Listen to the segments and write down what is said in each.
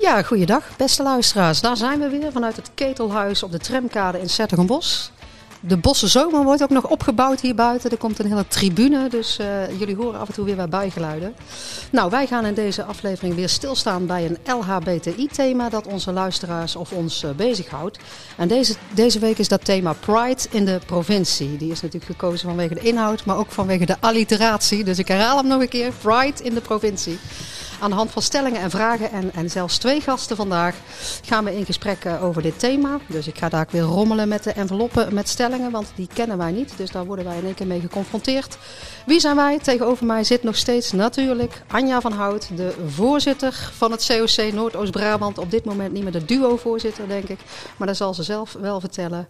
Ja, goeiedag beste luisteraars. Daar zijn we weer vanuit het Ketelhuis op de tramkade in Zettergenbos. De Bosse Zomer wordt ook nog opgebouwd hier buiten. Er komt een hele tribune, dus uh, jullie horen af en toe weer wat bijgeluiden. Nou, wij gaan in deze aflevering weer stilstaan bij een LHBTI-thema dat onze luisteraars of ons uh, bezighoudt. En deze, deze week is dat thema Pride in de provincie. Die is natuurlijk gekozen vanwege de inhoud, maar ook vanwege de alliteratie. Dus ik herhaal hem nog een keer, Pride in de provincie. Aan de hand van stellingen en vragen en, en zelfs twee gasten vandaag gaan we in gesprek over dit thema. Dus ik ga daar weer rommelen met de enveloppen met stellingen, want die kennen wij niet. Dus daar worden wij in één keer mee geconfronteerd. Wie zijn wij? Tegenover mij zit nog steeds natuurlijk Anja van Hout, de voorzitter van het COC Noordoost-Brabant. Op dit moment niet meer de duo-voorzitter, denk ik. Maar dat zal ze zelf wel vertellen.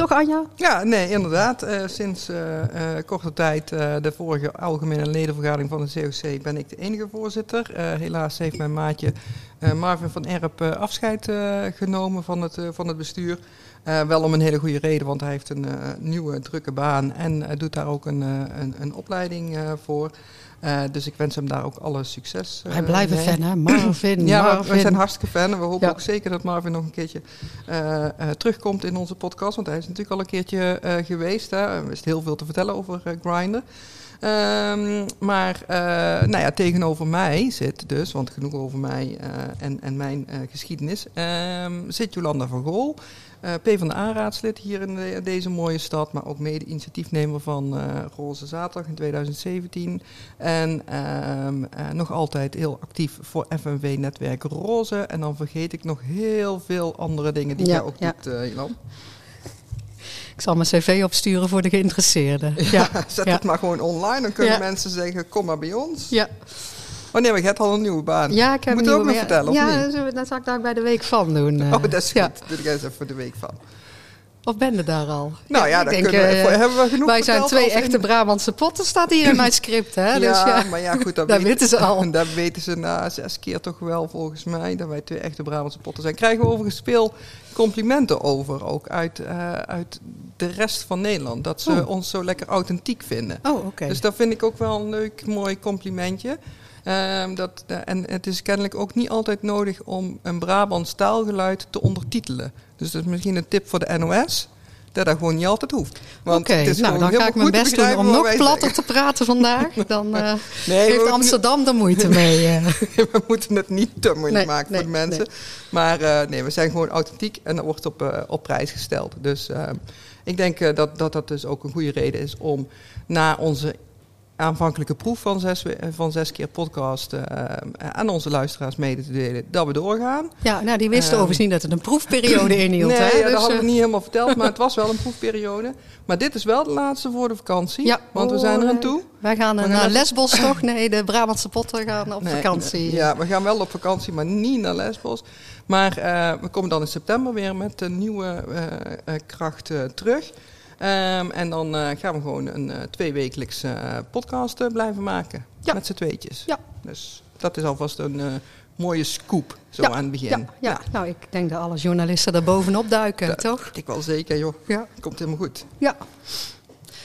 Toch, Anja? Ja, nee, inderdaad. Uh, sinds uh, uh, korte tijd, de vorige algemene ledenvergadering van de COC, ben ik de enige voorzitter. helaas heeft mijn maatje Marvin van Erp afscheid genomen van het, van het bestuur. wel om een hele goede reden, want hij heeft een nieuwe drukke baan en doet daar ook een, een, een opleiding voor. Uh, dus ik wens hem daar ook alle succes. Uh, Wij blijven mee. fan, hè? Marvin. ja, Marvin. we zijn hartstikke fan. En we hopen ja. ook zeker dat Marvin nog een keertje uh, terugkomt in onze podcast. Want hij is natuurlijk al een keertje geweest. Hè? Er is heel veel te vertellen over Grindr. Um, maar nou ja, tegenover mij zit dus, want genoeg over mij en, en mijn geschiedenis, um, zit Jolanda van Gool. Uh, PvdA-raadslid hier in de, deze mooie stad, maar ook mede initiatiefnemer van Roze Zaterdag in 2017. En uh, nog altijd heel actief voor FNV-netwerk Roze. En dan vergeet ik nog heel veel andere dingen die ja, jij ook ja. doet, Jan. Ik zal mijn cv opsturen voor de geïnteresseerden. Ja, ja zet het maar gewoon online, dan kunnen mensen zeggen: kom maar bij ons. Ja. Oh nee, maar je hebt al een nieuwe baan. Ja, ik heb Moet een ook nog vertellen, of Ja, niet? dat zal ik daar bij de week van doen. Oh, dat is goed. Doe ik eens even voor de week van. Of ben je daar al? Nou ja, dan denk, kunnen we, uh, hebben we genoeg Wij zijn twee echte in- Brabantse potten, staat hier in mijn script. Hè? Ja, dus ja, maar ja, goed, dat, dat weten ze al. Dat weten ze na zes keer toch wel, volgens mij, dat wij twee echte Brabantse potten zijn. Krijgen we overigens veel complimenten over, ook uit, uh, uit de rest van Nederland. Dat ze Oh. ons zo lekker authentiek vinden. Oh, oké. Dus dat vind ik ook wel een leuk, mooi complimentje. Ehm, dat, en het is kennelijk ook niet altijd nodig om een Brabants taalgeluid te ondertitelen. Dus dat is misschien een tip voor de NOS. Dat dat gewoon niet altijd hoeft. Want Oké, het is nou dan ga ik mijn best doen om nog platter zeggen. te praten vandaag. Dan Nee, heeft Amsterdam er moeite mee. eh. we moeten het niet te moeilijk Nee, maken nee, voor de mensen. Maar eh, nee, we zijn gewoon authentiek en dat wordt op, op prijs gesteld. Dus eh, ik denk dat, dat dat dus ook een goede reden is om na onze aanvankelijke proef van zes, van zes keer podcast eh, aan onze luisteraars mede te delen dat we doorgaan. Ja, nou, die wisten Ehm. overigens niet dat het een proefperiode inhield. nee, hè? ja, Dus, dat hadden we eh, niet helemaal verteld, maar het was wel een proefperiode. Maar dit is wel de laatste voor de vakantie, Ja. want we zijn er aan toe. Wij gaan naar Lesbos toch? Nee, de Brabantse potten gaan op Nee, vakantie. Ja, we gaan wel op vakantie, maar niet naar Lesbos. Maar eh, we komen dan in september weer met een nieuwe kracht terug. Ehm, en dan eh, gaan we gewoon een eh tweewekelijks eh, podcast blijven maken. Ja. Met z'n tweetjes. Ja. Dus dat is alvast een mooie scoop, zo Ja, aan het begin. Ja, ja. nou, ik denk dat alle journalisten daar bovenop duiken, Dat toch? ik wel zeker, joh. Ja. Komt helemaal goed. ja.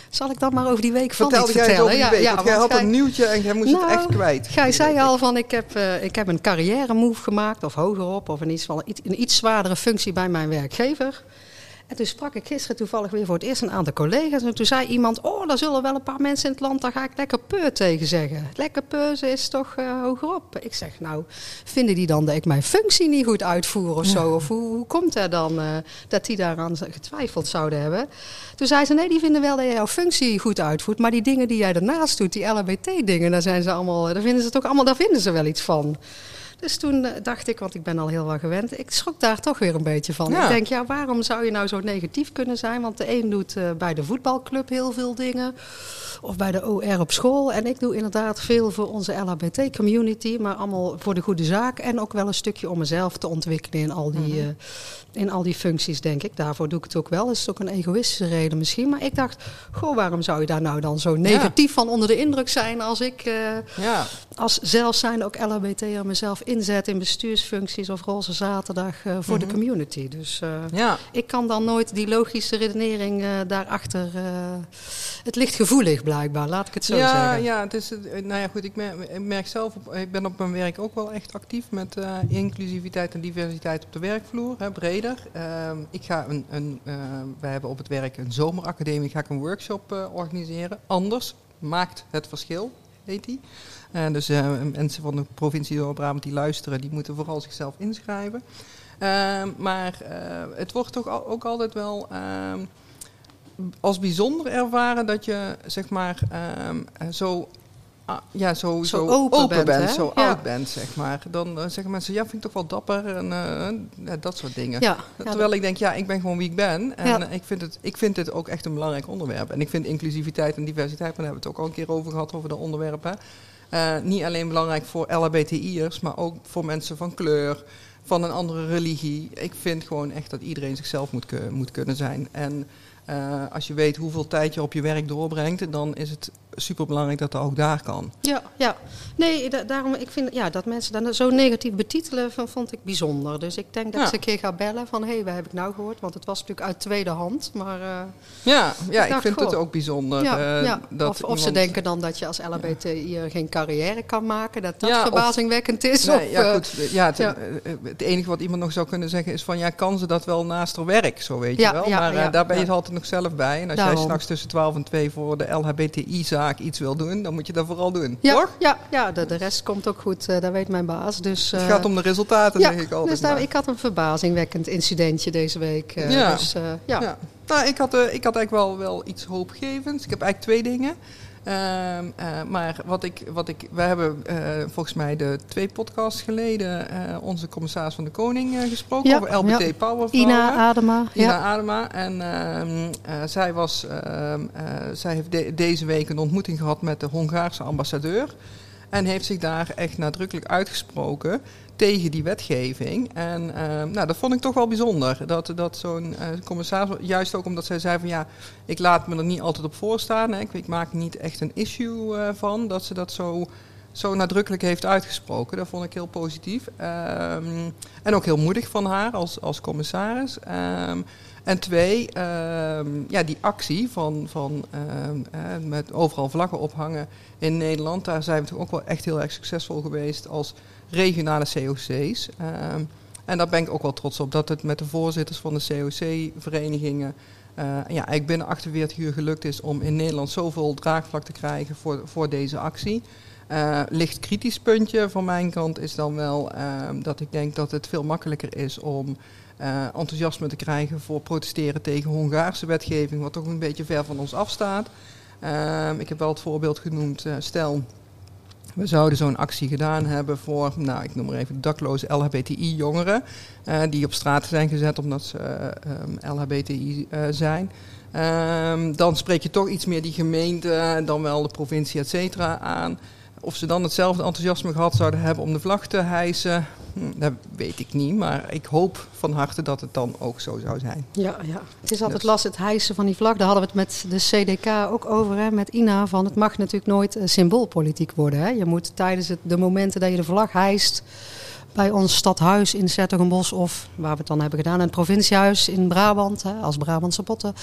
Zal ik dan maar over die week van Vertel iets jij eens vertellen? over die week, want jij had gij- een nieuwtje en jij moest Nou, het echt kwijt. Die zei al van ik heb, ik heb een carrière move gemaakt of hogerop of in ieder geval een iets zwaardere functie bij mijn werkgever. En toen sprak ik gisteren toevallig weer voor het eerst een aantal collega's. En toen zei iemand, oh, daar zullen wel een paar mensen in het land, daar ga ik lekker peur tegen zeggen. Lekker peuzen is toch eh, hogerop? Ik zeg, nou, vinden die dan dat ik mijn functie niet goed uitvoer of zo? Of hoe, hoe komt het dan eh, dat die daaraan getwijfeld zouden hebben? Toen zei ze, nee, die vinden wel dat jij jouw functie goed uitvoert. Maar die dingen die jij daarnaast doet, die LHBT-dingen, daar, zijn ze allemaal, daar vinden ze toch allemaal, daar vinden ze wel iets van. Dus toen eh, dacht ik, want ik ben al heel wel gewend, ik schrok daar toch weer een beetje van. Ja. Ik denk, ja, waarom zou je nou zo negatief kunnen zijn? Want de een doet eh, bij de voetbalclub heel veel dingen. Of bij de OR op school. En ik doe inderdaad veel voor onze LHBT-community. Maar allemaal voor de goede zaak. En ook wel een stukje om mezelf te ontwikkelen in al die, eh, in al die functies, denk ik. Daarvoor doe ik het ook wel. Dat is ook een egoïstische reden misschien. Maar ik dacht, goh, waarom zou je daar nou dan zo negatief van onder de indruk zijn... als ik Ja, als zelf zijn ook LHBT'er mezelf inzetten in bestuursfuncties of roze zaterdag voor de mhm. community. Dus ja. ik kan dan nooit die logische redenering daarachter. het ligt gevoelig blijkbaar, laat ik het zo ja, zeggen. Ja, het is, nou ja, goed, ik merk, ik merk zelf, op, ik ben op mijn werk ook wel echt actief met inclusiviteit en diversiteit op de werkvloer, hè, breder. Ehm, ik ga een, een wij hebben op het werk een zomeracademie, ga ik een workshop organiseren. Anders maakt het verschil, heet die. Dus uh, mensen van de provincie Noord-Brabant die luisteren, die moeten vooral zichzelf inschrijven. Uh, maar eh, het wordt toch ook altijd wel ehm, als bijzonder ervaren dat je zeg maar ehm, zo Ah, ja, zo, zo, open, bent, zo oud bent, zeg maar. Dan uh, zeggen mensen, ja, vind ik toch wel dapper en uh, dat soort dingen. Ja, Terwijl ik denk, ja, ik ben gewoon wie ik ben. En ik, vind het, ik vind dit ook echt een belangrijk onderwerp. En ik vind inclusiviteit en diversiteit, maar daar hebben we het ook al een keer over gehad, over de onderwerpen. Uh, niet alleen belangrijk voor LHBTI'ers, maar ook voor mensen van kleur, van een andere religie. Ik vind gewoon echt dat iedereen zichzelf moet, moet kunnen zijn. En als je weet hoeveel tijd je op je werk doorbrengt, dan is het superbelangrijk dat dat ook daar kan. Ja, ja. nee, daarom ik vind ja, dat mensen dan zo negatief betitelen, van, vond ik bijzonder. Dus ik denk dat ja. ze een keer ga bellen van, hé, hey, waar heb ik nou gehoord? Want het was natuurlijk uit tweede hand, maar... Uh, ja, ja, ik, vind het ook bijzonder. Ja, uh, ja. Dat of, of ze denken dan dat je als LHBTI geen carrière kan maken, dat dat verbazingwekkend is. Nee, of, ja, goed, ja, het, het, enige wat iemand nog zou kunnen zeggen is van, ja, kan ze dat wel naast haar werk, zo weet je wel. maar daar ben je altijd nog zelf bij. En als jij straks tussen 12 en 2 voor de LHBTI-zaak iets wil doen, dan moet je dat vooral doen. Ja, toch? Ja, ja de, de rest komt ook goed, uh, dat weet mijn baas. Dus, uh, het gaat om de resultaten, ja, denk ik altijd. Dus daar, ik had een verbazingwekkend incidentje deze week. Uh, ja. Dus, ja. ja. Nou, ik had, ik had eigenlijk wel, wel iets hoopgevends. Ik heb eigenlijk twee dingen. Ehm, uh, maar wat ik, wat ik, we hebben uh, volgens mij de twee podcasts geleden uh, onze commissaris van de Koning gesproken ja, over LBT ja. Power. Ina Adema. Ina ja. Adema. En ehm, zij, was, ehm, zij heeft de, deze week een ontmoeting gehad met de Hongaarse ambassadeur. En heeft zich daar echt nadrukkelijk uitgesproken tegen die wetgeving. En uh, nou, dat vond ik toch wel bijzonder. Dat, dat zo'n uh, commissaris, juist ook omdat zij zei van ja, ik laat me er niet altijd op voorstaan. Hè. Ik, ik maak niet echt een issue uh, van. Dat ze dat zo, zo nadrukkelijk heeft uitgesproken. Dat vond ik heel positief. Um, en ook heel moedig van haar als, als commissaris. Um, en twee, ja, die actie van, van uh, met overal vlaggen ophangen in Nederland. Daar zijn we toch ook wel echt heel erg succesvol geweest als regionale COC's. Ehm, en daar ben ik ook wel trots op dat het met de voorzitters van de COC-verenigingen uh, ja, eigenlijk binnen 48 uur gelukt is om in Nederland zoveel draagvlak te krijgen voor, voor deze actie. Uh, licht kritisch puntje van mijn kant is dan wel uh, dat ik denk dat het veel makkelijker is om uh, enthousiasme te krijgen voor protesteren tegen Hongaarse wetgeving, wat toch een beetje ver van ons afstaat. Ehm, ik heb wel het voorbeeld genoemd, stel we zouden zo'n actie gedaan hebben voor, nou, ik noem maar even dakloze LHBTI-jongeren. Uh, die op straat zijn gezet omdat ze um, LHBTI uh, zijn. Um, dan spreek je toch iets meer die gemeente, dan wel de provincie, et cetera, aan. Of ze dan hetzelfde enthousiasme gehad zouden hebben om de vlag te hijsen, dat weet ik niet. Maar ik hoop van harte dat het dan ook zo zou zijn. Ja, ja. het is altijd dus. lastig het hijsen van die vlag. Daar hadden we het met de CDK ook over, hè, met Ina. Van het mag natuurlijk nooit symboolpolitiek worden. Hè. Je moet tijdens het, de momenten dat je de vlag hijst bij ons stadhuis in Zettergenbos of waar we het dan hebben gedaan, in het provinciehuis in Brabant, hè, als Brabantse potten.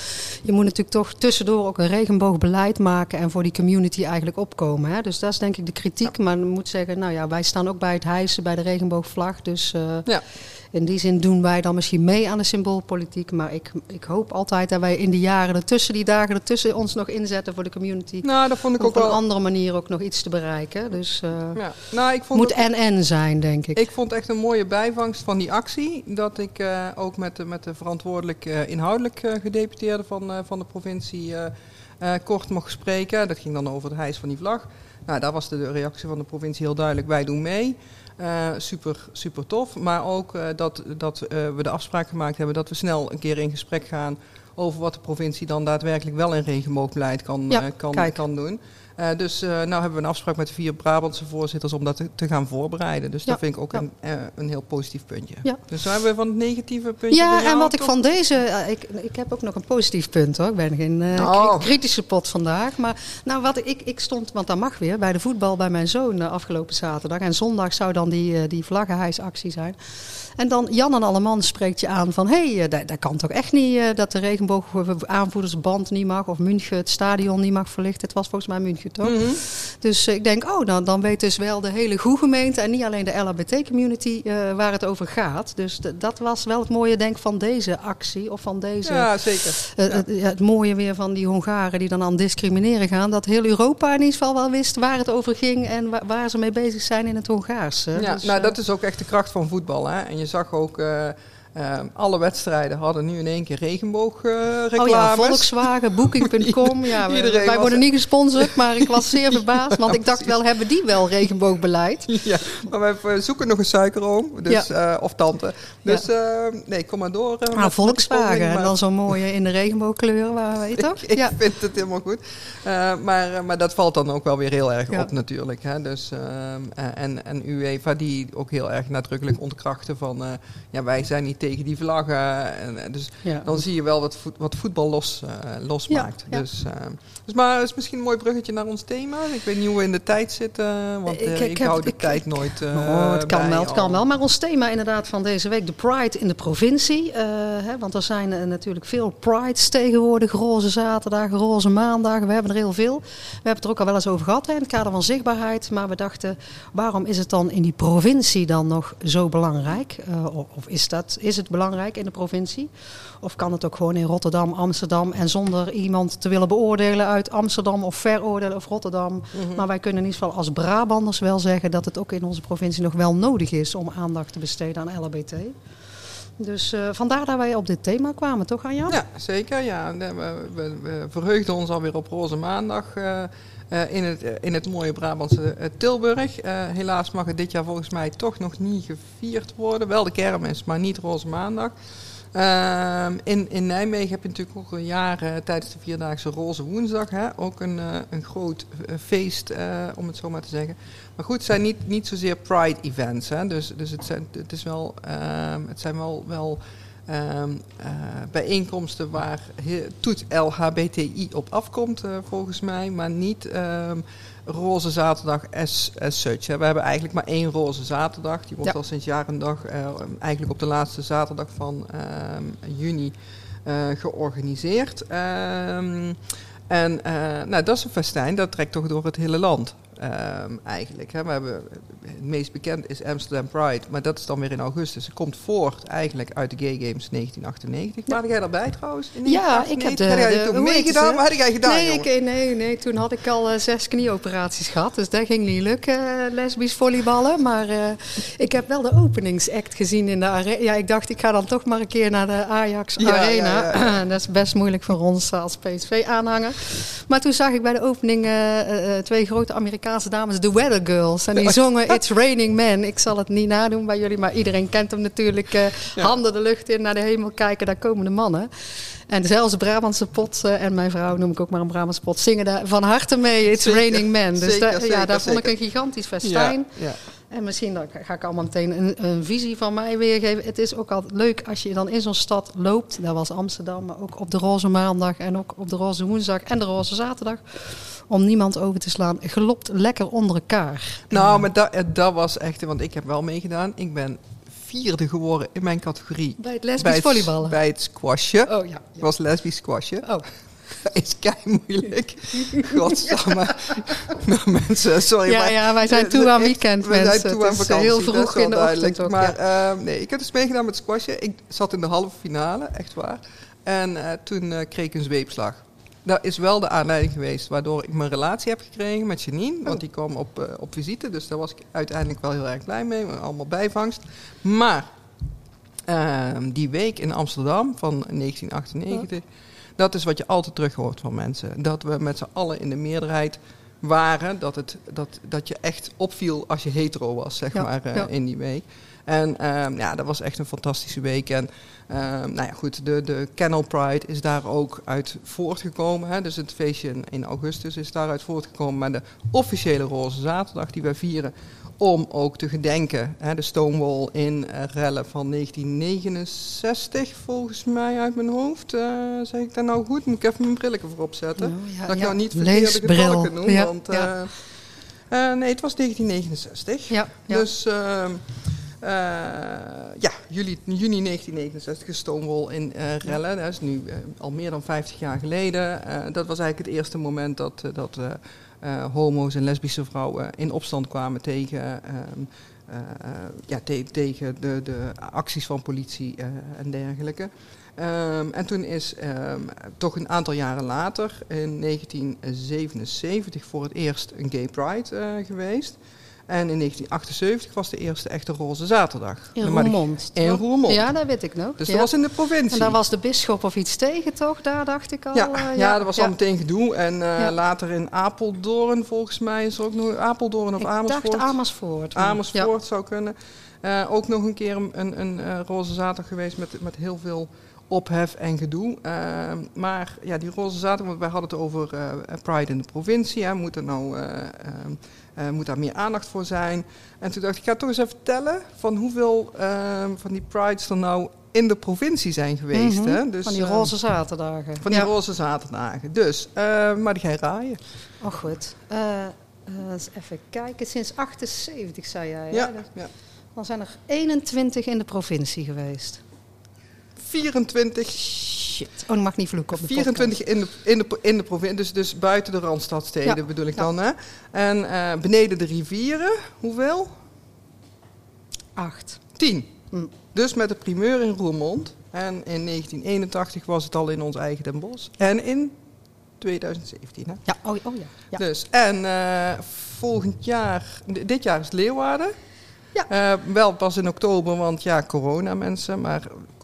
Je moet natuurlijk toch tussendoor ook een regenboogbeleid maken en voor die community eigenlijk opkomen. Hè. Dus dat is denk ik de kritiek. Maar ik moet zeggen, nou ja, wij staan ook bij het hijsen, bij de regenboogvlag. Dus uh, ja in die zin doen wij dan misschien mee aan de symboolpolitiek. Maar ik, ik hoop altijd dat wij in die jaren ertussen, die dagen ertussen, ons nog inzetten voor de community. Nou, dat vond ik ook op een andere manier ook nog iets te bereiken. Dus uh, ja. nou, ik vond moet en-en zijn, denk ik. Ik vond echt een mooie bijvangst van die actie. Dat ik uh, ook met de, met de verantwoordelijk uh, inhoudelijk gedeputeerde van, van de provincie kort mocht spreken. Dat ging dan over het hijs van die vlag. Nou, daar was de reactie van de provincie heel duidelijk. Wij doen mee. Uh, super, super tof. Maar ook uh, dat, dat uh, we de afspraak gemaakt hebben dat we snel een keer in gesprek gaan over wat de provincie dan daadwerkelijk wel in regenboogbeleid kan, ja, kan, kan doen. Uh, dus uh, nou hebben we een afspraak met de vier Brabantse voorzitters om dat te, te gaan voorbereiden. Dus dat vind ik ook ja. een, uh, een heel positief puntje. Ja. Dus zijn we van het negatieve puntje. Ja, en wat ik van deze. ik, ik heb ook nog een positief punt hoor. Ik ben geen oh. kritische pot vandaag. Maar nou, wat ik, ik stond, want dat mag weer, bij de voetbal bij mijn zoon afgelopen zaterdag. En zondag zou dan die, die vlaggenhijsactie zijn. En dan Jan en Alleman spreekt je aan van... hé, hey, dat, dat, kan toch echt niet dat de regenboog aanvoerdersband niet mag... of München het stadion niet mag verlichten. Het was volgens mij München toch? Mhm. Dus ik denk, oh, dan, dan weet dus wel de hele goede gemeente... en niet alleen de LHBT-community uh, waar het over gaat. Dus dat was wel het mooie denk van deze actie. Of van deze... Ja, zeker. Uh, ja. Het, het, mooie weer van die Hongaren die dan aan discrimineren gaan. Dat heel Europa in ieder geval wel wist waar het over ging... en waar, waar ze mee bezig zijn in het Hongaars. Ja, dus, nou dat is ook echt de kracht van voetbal. Hè? En je zag ook... Uh, uh, alle wedstrijden hadden nu in één keer regenboogreclames. Uh, oh ja, Volkswagen, Booking.com. ja, wij worden niet gesponsord, maar ik was zeer verbaasd. Want ik dacht wel, hebben die wel regenboogbeleid? Ja, maar wij zoeken nog een suikeroom. Dus, ja. uh, of tante. Dus ja. nee, kom maar door. ah, Volkswagen. En dan zo'n mooie in de regenboogkleuren, waar weet je toch? ik, ik vind het helemaal goed. maar, maar dat valt dan ook wel weer heel erg op natuurlijk. Hè? Dus, en, en UEFA die ook heel erg nadrukkelijk ontkrachten van... ja, wij zijn niet tegen die vlaggen. En, dus ja. dan zie je wel wat, voet, wat voetbal los, uh, losmaakt. Ja, dus, uh, dus, maar het is misschien een mooi bruggetje naar ons thema. Ik weet niet hoe we in de tijd zitten, want ik, ik, hou de ik, tijd nooit oh, Het kan wel, het kan wel. Maar ons thema inderdaad van deze week, de Pride in de provincie. Hè, want er zijn natuurlijk veel Prides tegenwoordig. Roze zaterdag, roze maandag. We hebben er heel veel. We hebben het er ook al wel eens over gehad hè, in het kader van zichtbaarheid. Maar we dachten, waarom is het dan in die provincie dan nog zo belangrijk? of is dat... Is is het belangrijk in de provincie? Of kan het ook gewoon in Rotterdam, Amsterdam en zonder iemand te willen beoordelen uit Amsterdam of veroordelen of Rotterdam? Mhm. Maar wij kunnen in ieder geval als Brabanders wel zeggen dat het ook in onze provincie nog wel nodig is om aandacht te besteden aan LHBT. Dus uh, vandaar dat wij op dit thema kwamen, toch Anja? Ja, zeker. Ja. We, we, we verheugden ons alweer op Roze Maandag. Uh, uh, in, het, in het mooie Brabantse Tilburg. helaas mag het dit jaar volgens mij toch nog niet gevierd worden. Wel de kermis, maar niet Roze Maandag. Uh, in, in Nijmegen heb je natuurlijk ook al jaren tijdens de Vierdaagse Roze Woensdag. Hè, ook een, een groot feest, om het zo maar te zeggen. Maar goed, het zijn niet, niet zozeer pride events. Hè, dus dus het, zijn, het, is wel, ehm, het zijn wel, wel bijeenkomsten waar toet LHBTI op afkomt, volgens mij. Maar niet roze zaterdag as, as such. We hebben eigenlijk maar één roze zaterdag. Die wordt al sinds jaar en dag uh, eigenlijk op de laatste zaterdag van uh, juni georganiseerd. En uh, nou, dat is een festijn, dat trekt toch door het hele land. Um, eigenlijk. Hè. We hebben, het meest bekend is Amsterdam Pride, maar dat is dan weer in augustus. Het komt voort eigenlijk uit de Gay Games 1998. Ja. Waren jij daarbij trouwens? In ja, ik heb de, had jij toen meegedaan? Wat had jij gedaan? Nee, ik, nee, nee, toen had ik al uh, zes knieoperaties gehad, dus dat ging niet lukken, uh, lesbisch volleyballen. Maar uh, ik heb wel de openingsact gezien in de arena. Ja, ik dacht, ik ga dan toch maar een keer naar de Ajax ja, Arena. Ja, dat is best moeilijk voor ons als PSV-aanhanger. Maar toen zag ik bij de opening twee grote Amerikaanse Amerikaanse dames, de Weather Girls. En die zongen It's Raining Men. Ik zal het niet nadoen bij jullie, maar iedereen kent hem natuurlijk. Uh, Handen de lucht in, naar de hemel kijken, daar komen de mannen. En zelfs Brabantse pot uh, en mijn vrouw, noem ik ook maar een Brabantse pot, zingen daar van harte mee It's Raining Men. Dus zeker, zeker, ja, daar vond ik een gigantisch festijn. Ja, en misschien dan ga ik allemaal meteen een, een, visie van mij weergeven. Het is ook altijd leuk als je dan in zo'n stad loopt. Dat was Amsterdam, maar ook op de Roze Maandag en ook op de Roze Woensdag en de Roze Zaterdag om niemand over te slaan. Gelopt lekker onder elkaar. Nou, maar dat, dat was echt, want ik heb wel meegedaan. Ik ben vierde geworden in mijn categorie. Bij het lesbisch volleyballen? Bij het squashje. Oh ja. ja. was lesbisch squashje. Oh. is kei moeilijk. Godsamme. nou, mensen, sorry. Ja, maar, ja, wij zijn toe aan weekend, we mensen. zijn toe aan vakantie. Heel vroeg in de ochtend ook, Maar ja. uh, nee, ik heb dus meegedaan met squashje. Ik zat in de halve finale, echt waar. En uh, toen uh, kreeg ik een zweepslag dat is wel de aanleiding geweest waardoor ik mijn relatie heb gekregen met Janine. Want die kwam op, uh, op visite, dus daar was ik uiteindelijk wel heel erg blij mee. Allemaal bijvangst. Maar uh, die week in Amsterdam van 1998, ja. dat is wat je altijd terug hoort van mensen. Dat we met z'n allen in de meerderheid waren. Dat, het, dat, dat je echt opviel als je hetero was, zeg ja. maar, uh, in die week. En ehm, ja, dat was echt een fantastische week. En ehm, nou ja, goed, de, de Kennel Pride is daar ook uit voortgekomen. Hè? Dus het feestje in, in augustus is daaruit voortgekomen. Maar de officiële Roze Zaterdag die wij vieren om ook te gedenken. Hè, de Stonewall in uh, rellen van 1969, volgens mij uit mijn hoofd. Uh, zeg ik dat nou goed? Moet ik even mijn brilletje voor opzetten? Nou, ja, dat ik ja. nou niet verkeerde getallen noem. Ja, want, ja. uh, nee, het was 1969. Ja, ja. Dus ehm, ja, juli, juni 1969, Stonewall in rellen. Dat is nu al meer dan 50 jaar geleden. dat was eigenlijk het eerste moment dat... dat uh, homo's en lesbische vrouwen in opstand kwamen tegen, uh, uh, ja, te tegen de, de, acties van politie en dergelijke. Um, en toen is um, toch een aantal jaren later, in 1977, voor het eerst een gay pride geweest. En in 1978 was de eerste echte Roze Zaterdag. In Roermond. In Roermond. Ja, dat weet ik nog. Dus ja. dat was in de provincie. En daar was de bisschop of iets tegen, toch? Daar dacht ik al. Ja, uh, ja, ja, dat was al meteen gedoe. En uh, Ja. later in Apeldoorn, volgens mij, is er ook nog Apeldoorn of Ik Amersfoort. dacht Amersfoort. maar- Amersfoort zou kunnen. Eh, ook nog een keer een, een, een eh, roze zaterdag geweest met, met heel veel ophef en gedoe. Eh, maar ja, die roze zaterdag, want wij hadden het over eh, Pride in de provincie. Hè, moet, er nou, eh, eh, moet daar meer aandacht voor zijn? En toen dacht ik, ik ga toch eens even tellen van hoeveel eh, van die Prides er nou in de provincie zijn geweest. Mhm, hè? Dus, van die eh, roze zaterdagen. van die ja. roze zaterdagen. Dus, eh, maar die ga je raaien. Oh, goed. Eh, eens even kijken. Sinds 78, zei jij. Ja, Dat- ja. Dan zijn er 21 in de provincie geweest. 24 Shit. Oh, dat mag niet vloeken op de 24 in de, in de, in de provincie, dus, dus buiten de randstadsteden Ja, bedoel ik ja. dan. Hè? En eh, beneden de rivieren, hoeveel? Acht. 10. Hm. Dus met de primeur in Roermond. En in 1981 was het al in ons eigen Den Bosch. En in 2017. Hè? Ja, oh, oh ja. ja. Dus, en eh, volgend jaar, dit jaar is Leeuwarden. Ja. Eh, wel pas in oktober, want ja, corona mensen. Maar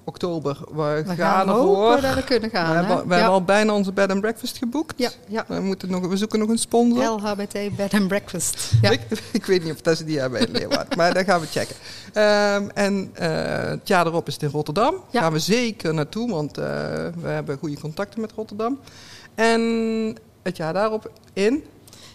oktober, we, We gaan gaan ervoor. dat we kunnen we gaan. hebben, we ja. hebben al bijna onze bed and breakfast geboekt. Ja, ja. We, moeten nog, we zoeken nog een sponsor. LHBT Bed and Breakfast. Ja. Ik, ik weet niet of dat ze die hebben in Leeuwarden, maar dat gaan we checken. Ehm, en eh, het jaar erop is het in Rotterdam. Daar Ja. gaan we zeker naartoe, want eh, we hebben goede contacten met Rotterdam. En het jaar daarop in...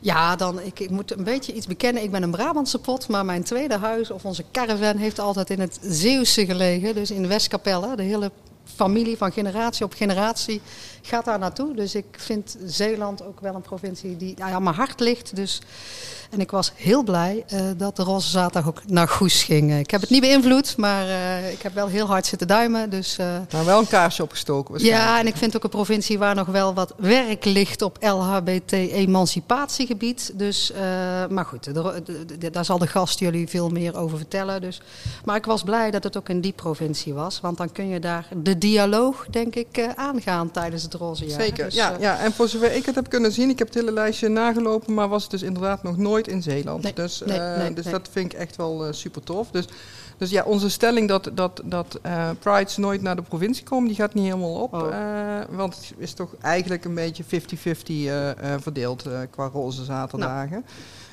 Ja, dan, ik, ik moet een beetje iets bekennen. Ik ben een Brabantse pot, maar mijn tweede huis of onze caravan heeft altijd in het Zeeuwse gelegen. Dus in Westkapelle. De hele familie van generatie op generatie gaat daar naartoe. Dus ik vind Zeeland ook wel een provincie die nou ja, aan mijn hart ligt. Dus, en ik was heel blij eh, dat de Roze Zaterdag ook naar Goes ging. Ik heb het niet beïnvloed, maar eh, ik heb wel heel hard zitten duimen. Dus, eh, Nou, wel een kaarsje opgestoken ja, en ik vind ook een provincie waar nog wel wat werk ligt op LHBT-emancipatiegebied. Dus, eh, maar goed, de- de- daar zal de gast jullie veel meer over vertellen. Dus. Maar ik was blij dat het ook in die provincie was. Want dan kun je daar de dialoog, denk ik, eh, aangaan tijdens het roze jaar. Zeker, Dus, ja, eh, ja. En voor zover ik het heb kunnen zien, ik heb het hele lijstje nagelopen, maar was het dus inderdaad nog nooit in Zeeland. Nee, dus nee, eh, nee, dus dat vind ik echt wel super tof. Dus, dus ja, onze stelling dat, dat, dat Prides nooit naar de provincie komen, die gaat niet helemaal op. Oh. want het is toch eigenlijk een beetje 50-50 eh, eh, verdeeld qua roze zaterdagen.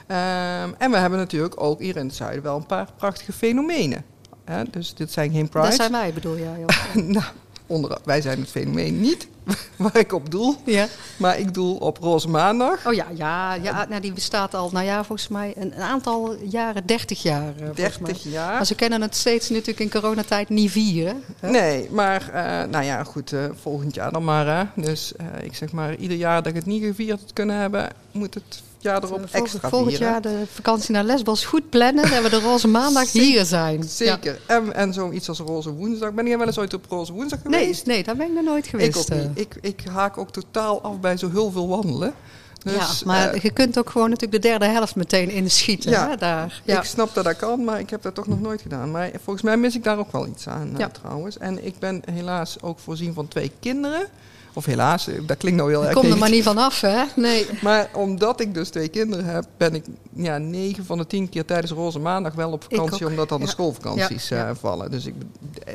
Ehm, en we hebben natuurlijk ook hier in het zuiden wel een paar prachtige fenomenen. Hè? Dus dit zijn geen dat Prides. zijn wij, bedoel jij? nou, onder, wij zijn het fenomeen niet waar ik op doel. ja. Maar ik doel op Roze Maandag. Oh ja, ja, ja nou, die bestaat al, nou ja, volgens mij een, een aantal jaren, 30 jaar. eh, volgens mij. 30 jaar. Maar ze kennen het steeds natuurlijk in coronatijd niet vieren. hè? Nee, maar eh, nou ja, goed, eh, volgend jaar dan maar. Hè. Dus eh, ik zeg maar, ieder jaar dat ik het niet gevierd kunnen hebben, moet het jaar erop Volgend- extra Volgend vieren. jaar de vakantie naar Lesbos goed plannen. Dat we de roze maandag Zeker, hier zijn. Ja. Zeker. En, en zoiets als Roze Woensdag. Ben jij wel eens ooit op Roze Woensdag Nee, geweest? nee, daar ben ik nog nooit ik geweest. ook eh. niet. Ik, ik haak ook totaal af bij zo heel veel wandelen. Dus, ja, maar eh, je kunt ook gewoon natuurlijk de derde helft meteen inschieten. Ja, hè, daar. Ja. Ik snap dat dat kan, maar ik heb dat toch nog nooit gedaan. Maar volgens mij mis ik daar ook wel iets aan eh, trouwens. En ik ben helaas ook voorzien van twee kinderen. Of helaas, eh, dat klinkt nou heel erg Kom er maar niet vanaf, hè? Nee. Maar omdat ik dus twee kinderen heb, ben ik ja, negen van de tien keer tijdens Roze Maandag wel op vakantie, omdat dan de schoolvakanties Ja, eh, vallen. Dus ik,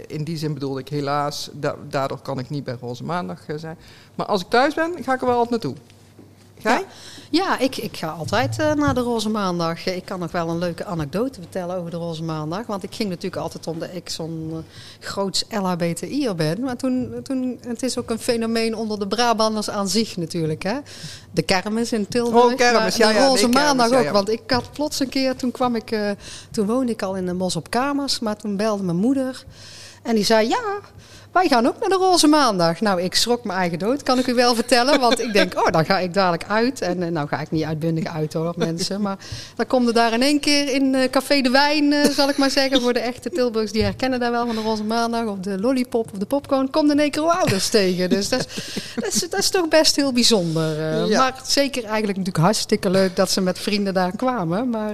in die zin bedoelde ik helaas, da- daardoor kan ik niet bij Roze Maandag eh, zijn. Maar als ik thuis ben, ga ik er wel altijd naartoe. Jij? Ja, ik, ik ga altijd uh, naar de Roze Maandag. Ik kan nog wel een leuke anekdote vertellen over de Roze Maandag. Want ik ging natuurlijk altijd omdat ik zo'n uh, groots LHBTI'er ben. Maar toen, toen, het is ook een fenomeen onder de Brabanders aan zich natuurlijk. Hè? De kermis in Tilburg. Oh, kermis, ja, De ja, Roze nee, Maandag ook. ja. Want ik had plots een keer, toen kwam ik, uh, toen woonde ik al in een bos op kamers. Maar toen belde mijn moeder. En die zei, ja, wij gaan ook naar de Roze Maandag. Nou, ik schrok mijn eigen dood, kan ik u wel vertellen. Want ik denk, oh, dan ga ik dadelijk uit. En uh, nou ga ik niet uitbundig uit hoor, mensen. Maar dan komt er daar in één keer in uh, Café de Wijn, uh, zal ik maar zeggen. Voor de echte Tilburgs, die herkennen daar wel van de Roze Maandag. Of de Lollipop of de Popcorn. Komt in één keer ouders tegen. Dus dat is, dat, is, dat is toch best heel bijzonder. Ja. Maar zeker eigenlijk natuurlijk hartstikke leuk dat ze met vrienden daar kwamen. Maar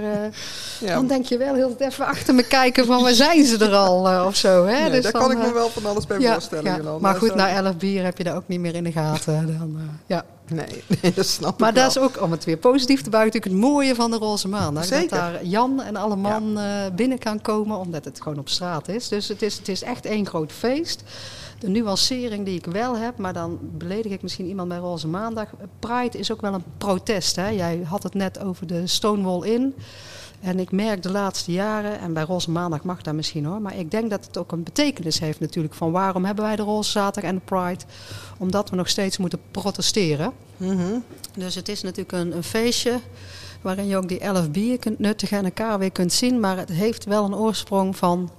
ja. dan denk je wel heel even achter me kijken van, waar zijn ze er al of zo. Hè? Nee, dus daar dan, kan ik me wel van alles bij ja, Ja. Maar goed, na elf bier heb je dat ook niet meer in de gaten. Dan, uh, ja. Nee, nee, dat snap maar ik dat wel. is ook, om het weer positief te buiten, natuurlijk het mooie van de Roze. Zeker. Dat daar Jan en alle man ja. uh, binnen kan komen, omdat het gewoon op straat is. Dus het is, het is echt één groot feest. De nuancering die ik wel heb, maar dan beledig ik misschien iemand bij Roze Maandag. Pride is ook wel een protest. Hè? Jij had het net over de Stonewall Inn. En ik merk de laatste jaren, en bij Roze Maandag mag dat misschien hoor, maar ik denk dat het ook een betekenis heeft natuurlijk van waarom hebben wij de Roze Zaterdag en de Pride? Omdat we nog steeds moeten protesteren. Mm -hmm. Dus het is natuurlijk een, een, feestje waarin je ook die elf bier kunt nuttigen en elkaar weer kunt zien, maar het heeft wel een oorsprong van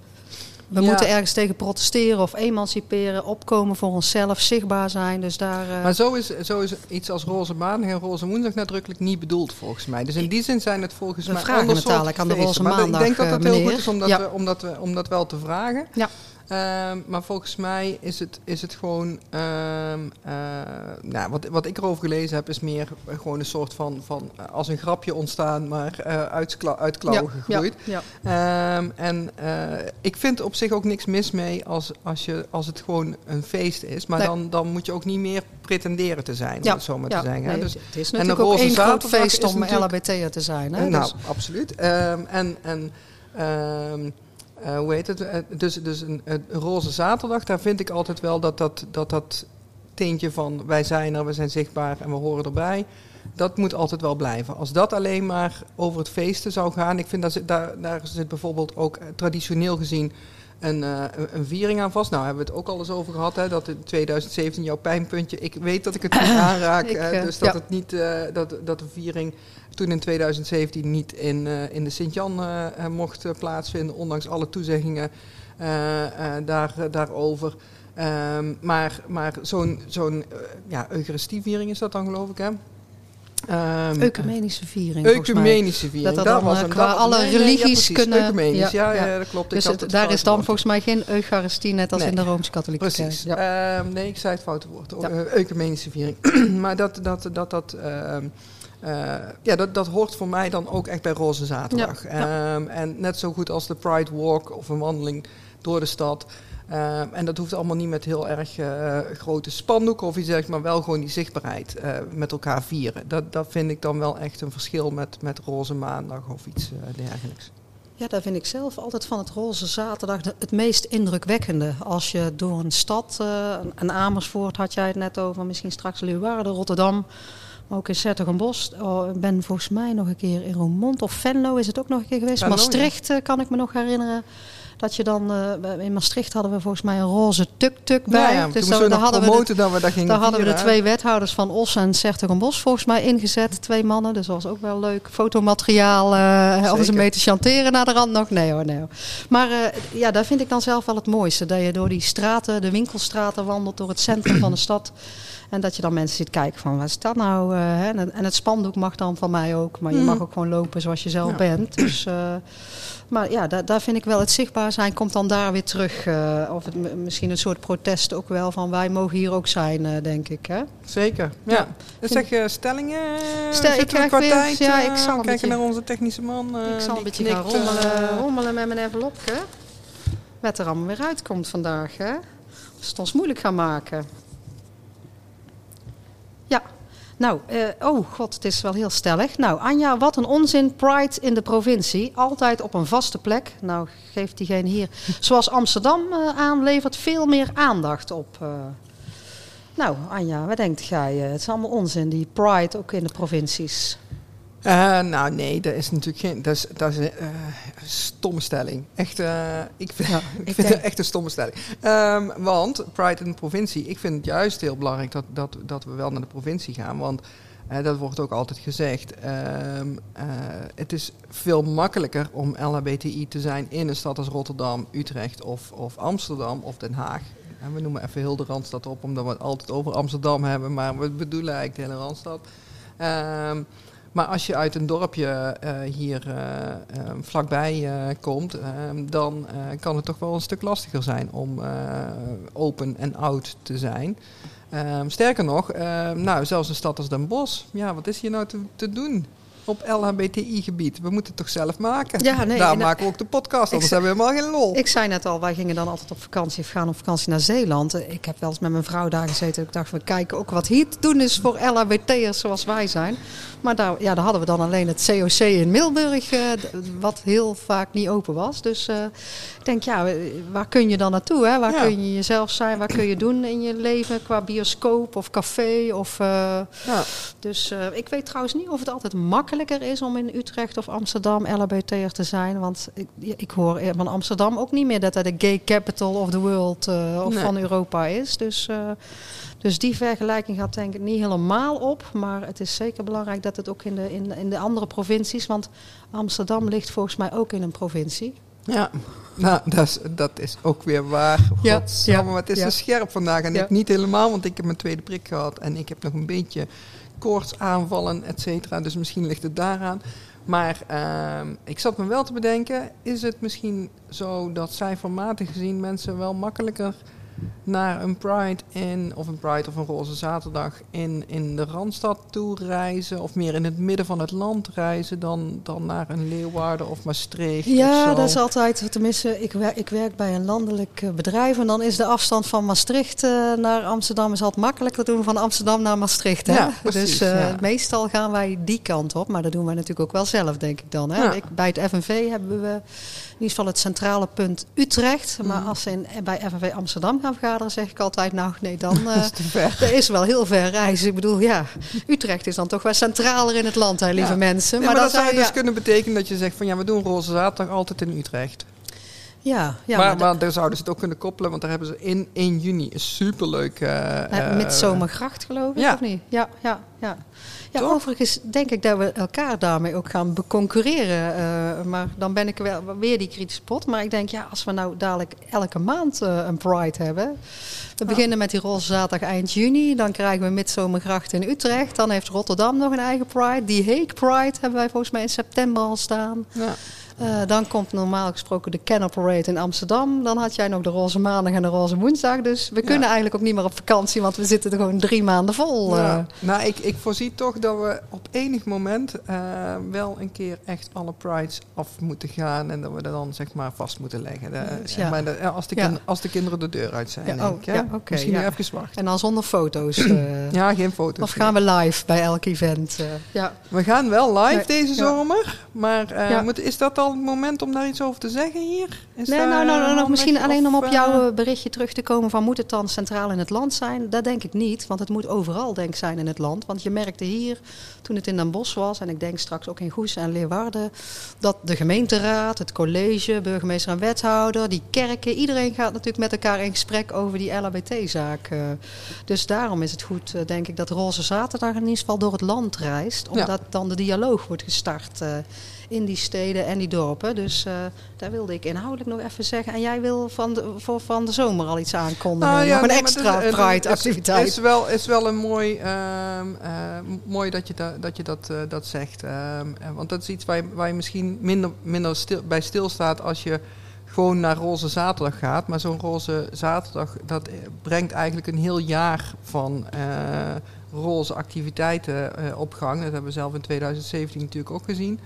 we ja. moeten ergens tegen protesteren of emanciperen, opkomen voor onszelf, zichtbaar zijn. Dus daar, uh... Maar zo is, zo is iets als Roze Maandag en Roze Woensdag nadrukkelijk niet bedoeld volgens mij. Dus in die zin zijn het volgens we mij vragen ander het aan de Roze maar Maandag. Ik denk dat het heel meneer. goed is om dat, ja. we, om, dat we, om dat wel te vragen. Ja. Uh, maar volgens mij is het, is het gewoon. Uh, uh, nou, wat, wat ik erover gelezen heb, is meer gewoon een soort van. van als een grapje ontstaan, maar uh, uit, uit klauwen ja, gegroeid. Ja, ja. Um, en ik vind op zich ook niks mis mee als, als, je, als het gewoon een feest is. Maar Nee. dan, dan moet je ook niet meer pretenderen te zijn, om Ja, het zo maar ja, te zeggen. nee, Dus, het is en natuurlijk ook Roze één groot feest om LHBT'er te zijn. Hè? nou, Dus- absoluut. Ehm, en en ehm, eh, hoe heet het? Eh, dus dus een, een roze zaterdag, daar vind ik altijd wel dat dat, dat dat tintje van wij zijn er, we zijn zichtbaar en we horen erbij. Dat moet altijd wel blijven. Als dat alleen maar over het feesten zou gaan, ik vind dat daar, daar zit bijvoorbeeld ook eh, traditioneel gezien een, eh, een- een viering aan vast. Nou, hebben we het ook al eens over gehad, hè, dat in 2017 jouw pijnpuntje. Ik weet dat ik het niet aanraak, Ik, eh, dus dat, ja. het niet, eh, dat, dat de viering toen in 2017 niet in, in de Sint-Jan mocht plaatsvinden, ondanks alle toezeggingen daar, daarover. Ehm, maar maar zo'n zo'n ja, Eucharistieviering is dat dan, geloof ik, hè? Ecumenische viering. Ecumenische viering. Dat dat was eh, hem. qua Dat- alle nee, nee, ja, religies kunnen- Ecumenisch, ja, ja, dat klopt. Ik Dus had het- het daar is dan woord. volgens mij geen Eucharistie, net als Nee. in de Rooms-Katholieke Kerk. Precies. Ja. Ehm, nee, ik zei het foute woord. Ja. Eh, Ecumenische viering. maar dat, dat, dat, dat, ehm, eh, ja, dat, dat hoort voor mij dan ook echt bij Roze Zaterdag. En net zo goed als de Pride Walk of een wandeling door de stad. Ehm, en dat hoeft allemaal niet met heel erg eh, grote spandoeken of iets dergelijks, maar wel gewoon die zichtbaarheid eh, met elkaar vieren. Dat, dat vind ik dan wel echt een verschil met, met Roze Maandag of iets eh, dergelijks. Ja, daar vind ik zelf altijd van het Roze Zaterdag het meest indrukwekkende. Als je door een stad, eh een Amersfoort had jij het net over, misschien straks Leeuwarden, Rotterdam, maar ook in Zettergenbos. Oh, ik ben volgens mij nog een keer in Roermond of Venlo is het ook nog een keer geweest. Venlo, Maastricht eh, kan ik me nog herinneren. Dat je dan, eh, in Maastricht hadden we volgens mij een roze tuk-tuk bij. Ja, Dus dan- we daar hadden we de- dat we dat gingen daar hadden we de twee wethouders van Os en Sertogenbos volgens mij ingezet. Twee mannen, dus dat was ook wel leuk. Fotomateriaal, eh of ze mee te chanteren naar de rand nog. Nee hoor, nee hoor. Maar eh, ja, daar vind ik dan zelf wel het mooiste. Dat je door die straten, de winkelstraten wandelt, door het centrum van de stad. En dat je dan mensen ziet kijken van, wat is dat nou? hè? En, het- spandoek mag dan van mij ook. Maar je Mhm. mag ook gewoon lopen zoals je zelf Ja. bent. Dus... maar ja, daar, daar vind ik wel het zichtbaar zijn komt dan daar weer terug. eh, of het, misschien een soort protest ook wel van wij mogen hier ook zijn, eh, denk ik. Hè? Zeker, ja. Dan zeg je stellingen. Stel, ik krijg weer- ja, ik zal een kijken beetje- naar onze technische man. eh, ik zal een beetje gaan knikt, rommelen, rommelen met mijn envelopje. Wat er allemaal weer uitkomt vandaag. Hè? Als het ons moeilijk gaan maken. Ja, nou, eh, oh god, het is wel heel stellig. Nou, Anja, wat een onzin. Pride in de provincie. Altijd op een vaste plek. Nou, geeft diegene hier, zoals Amsterdam eh, aanlevert, veel meer aandacht op. eh. Nou, Anja, wat denkt jij? Het is allemaal onzin, die pride ook in de provincies. Uh, nou nee, dat is natuurlijk geen. Dat is, dat is uh, een stomme stelling. Echt, uh, ik vind, ja, ik, ik vind het echt een stomme stelling. Um, want Pride in de provincie, ik vind het juist heel belangrijk dat, dat, dat we wel naar de provincie gaan. Want dat wordt ook altijd gezegd. Um, het is veel makkelijker om LHBTI te zijn in een stad als Rotterdam, Utrecht of, of Amsterdam of Den Haag. En we noemen even heel de Randstad op, omdat we het altijd over Amsterdam hebben, maar we bedoelen eigenlijk de hele Randstad. Um, maar als je uit een dorpje uh, hier uh, uh, vlakbij komt, ehm, dan kan het toch wel een stuk lastiger zijn om open en oud te zijn. Um, sterker nog, ehm, nou, zelfs een stad als Den Bosch, ja, wat is hier nou te, te doen? Op LHBTI-gebied. We moeten het toch zelf maken? Ja, nee, Daar maken we ook de podcast, anders hebben we helemaal geen lol. Ik zei net al, wij gingen dan altijd op vakantie of gaan op vakantie naar Zeeland. Ik heb wel eens met mijn vrouw daar gezeten. Ik dacht, we kijken ook wat hier te doen is voor LHBT'ers zoals wij zijn. Maar daar, ja, daar hadden we dan alleen het COC in Milburg, eh, wat heel vaak niet open was. Dus uh, ik denk, ja, waar kun je dan naartoe? Hè? Waar kun je jezelf zijn? Waar kun je doen in je leven qua bioscoop of café? Of, uh, ja. Dus ik weet trouwens niet of het altijd makkelijker is om in Utrecht of Amsterdam LHBT'er te zijn. Want ik, ik hoor van Amsterdam ook niet meer dat dat de gay capital of the world of van Europa is. Dus... Dus die vergelijking gaat denk ik niet helemaal op. Maar het is zeker belangrijk dat het ook in de, in, in de andere provincies. Want Amsterdam ligt volgens mij ook in een provincie. Ja, nou, dat is, dat is ook weer waar. Ja, ja, maar het is ja. scherp vandaag. En ik niet helemaal, want ik heb mijn tweede prik gehad. En ik heb nog een beetje koortsaanvallen, et cetera. Dus misschien ligt het daaraan. Maar uh, ik zat me wel te bedenken, is het misschien zo dat cijfermatig gezien mensen wel makkelijker naar een Pride in, of een Pride of een Roze Zaterdag in, in de Randstad toe reizen, of meer in het midden van het land reizen, dan, dan naar een Leeuwarden of Maastricht? Ja, dat is altijd, tenminste, ik werk, ik werk bij een landelijk eh, bedrijf en dan is de afstand van Maastricht uh, naar Amsterdam is altijd makkelijker doen van Amsterdam naar Maastricht. Hè? Ja, precies, dus uh, ja. meestal gaan wij die kant op, maar dat doen wij natuurlijk ook wel zelf, denk ik dan. Hè? Ik, bij het FNV hebben we in ieder geval het centrale punt Utrecht. Maar mhm. als ze in, bij FNV Amsterdam gaan vergaderen, zeg ik altijd, nou nee, dan uh, dat is wel heel ver reizen. Ik bedoel, ja, Utrecht is dan toch wel centraler in het land, hè, lieve mensen. maar, dat zou dus kunnen betekenen dat je zegt van ja, we doen Roze Zaterdag altijd in Utrecht. Ja, ja maar, maar, daar zouden ze het ook kunnen koppelen, want daar hebben ze in 1 juni een superleuk... Uh, uh, Midzomergracht geloof ik, ja. of niet? Ja, ja, ja. Ja, overigens denk ik dat we elkaar daarmee ook gaan beconcurreren. Uh, maar dan ben ik wel weer die kritische pot. Maar ik denk, ja, als we nou dadelijk elke maand uh, een Pride hebben. We beginnen met die roze zaterdag eind juni. Dan krijgen we Midzomergracht in Utrecht. Dan heeft Rotterdam nog een eigen Pride. Die Hague Pride hebben wij volgens mij in september al staan. Ja. Uh, dan komt normaal gesproken de Canal Parade in Amsterdam. Dan had jij nog de Roze Maandag en de Roze Woensdag. Dus we kunnen eigenlijk ook niet meer op vakantie, want we zitten er gewoon drie maanden vol. Ja. Uh. Nou, ik, ik voorzie toch dat we op enig moment uh, wel een keer echt alle prides af moeten gaan. En dat we dat dan zeg maar vast moeten leggen. De, ja. maar de, als, de kind, als de kinderen de deur uit zijn. Ja, oh, ik, ja, okay, Misschien even wachten. En dan zonder foto's. ja, geen foto's. Of gaan we live bij elk event? ja. We gaan wel live deze zomer. Maar moet, is dat al het moment om daar iets over te zeggen hier? Is nee, nou, nou, nou, nog misschien alleen om op jouw uh, berichtje terug te komen van moet het dan centraal in het land zijn? Dat denk ik niet, want het moet overal denk ik zijn in het land. Want je merkte hier, toen het in Den Bosch was, en ik denk straks ook in Goes en Leeuwarden, dat de gemeenteraad, het college, burgemeester en wethouder, die kerken, iedereen gaat natuurlijk met elkaar in gesprek over die LHBT-zaak. Uh, dus daarom is het goed, uh, denk ik, dat Roze Zaterdag in ieder geval door het land reist, omdat ja. dan de dialoog wordt gestart in die steden en die dorpen. Dus uh, daar wilde ik inhoudelijk nog even zeggen. En jij wil van de, voor van de zomer al iets aankondigen. Nou, ja, nog een nee, extra Pride-activiteit. Het is, wel, is wel een mooi, uh, uh, mooi dat je, da, dat, je dat, uh, dat zegt. Ehm, want dat is iets waar je, waar je misschien minder, minder stil, bij stilstaat als je gewoon naar Roze Zaterdag gaat. Maar zo'n Roze Zaterdag, dat brengt eigenlijk een heel jaar van roze activiteiten op gang. Dat hebben we zelf in 2017 natuurlijk ook gezien.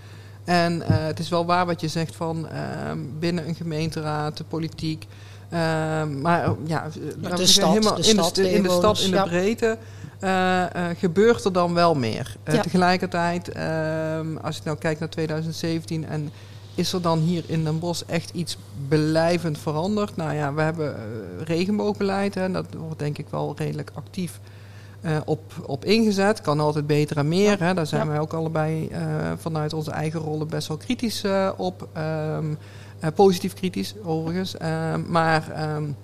En uh, het is wel waar wat je zegt van uh, binnen een gemeenteraad, de politiek. Uh, maar ja, de stad, helemaal de in, de, in de stad, in de breedte. Uh, gebeurt er dan wel meer. Ja. Tegelijkertijd, ehm, als je nou kijkt naar 2017 en is er dan hier in Den Bosch echt iets blijvend veranderd? Nou ja, we hebben regenboogbeleid. Hè, dat wordt denk ik wel redelijk actief uh, op, op ingezet. Kan altijd beter en meer. Hè. Daar zijn ja. wij ook allebei uh, vanuit onze eigen rollen best wel kritisch op. Um, positief kritisch overigens. Ehm, maar... Um,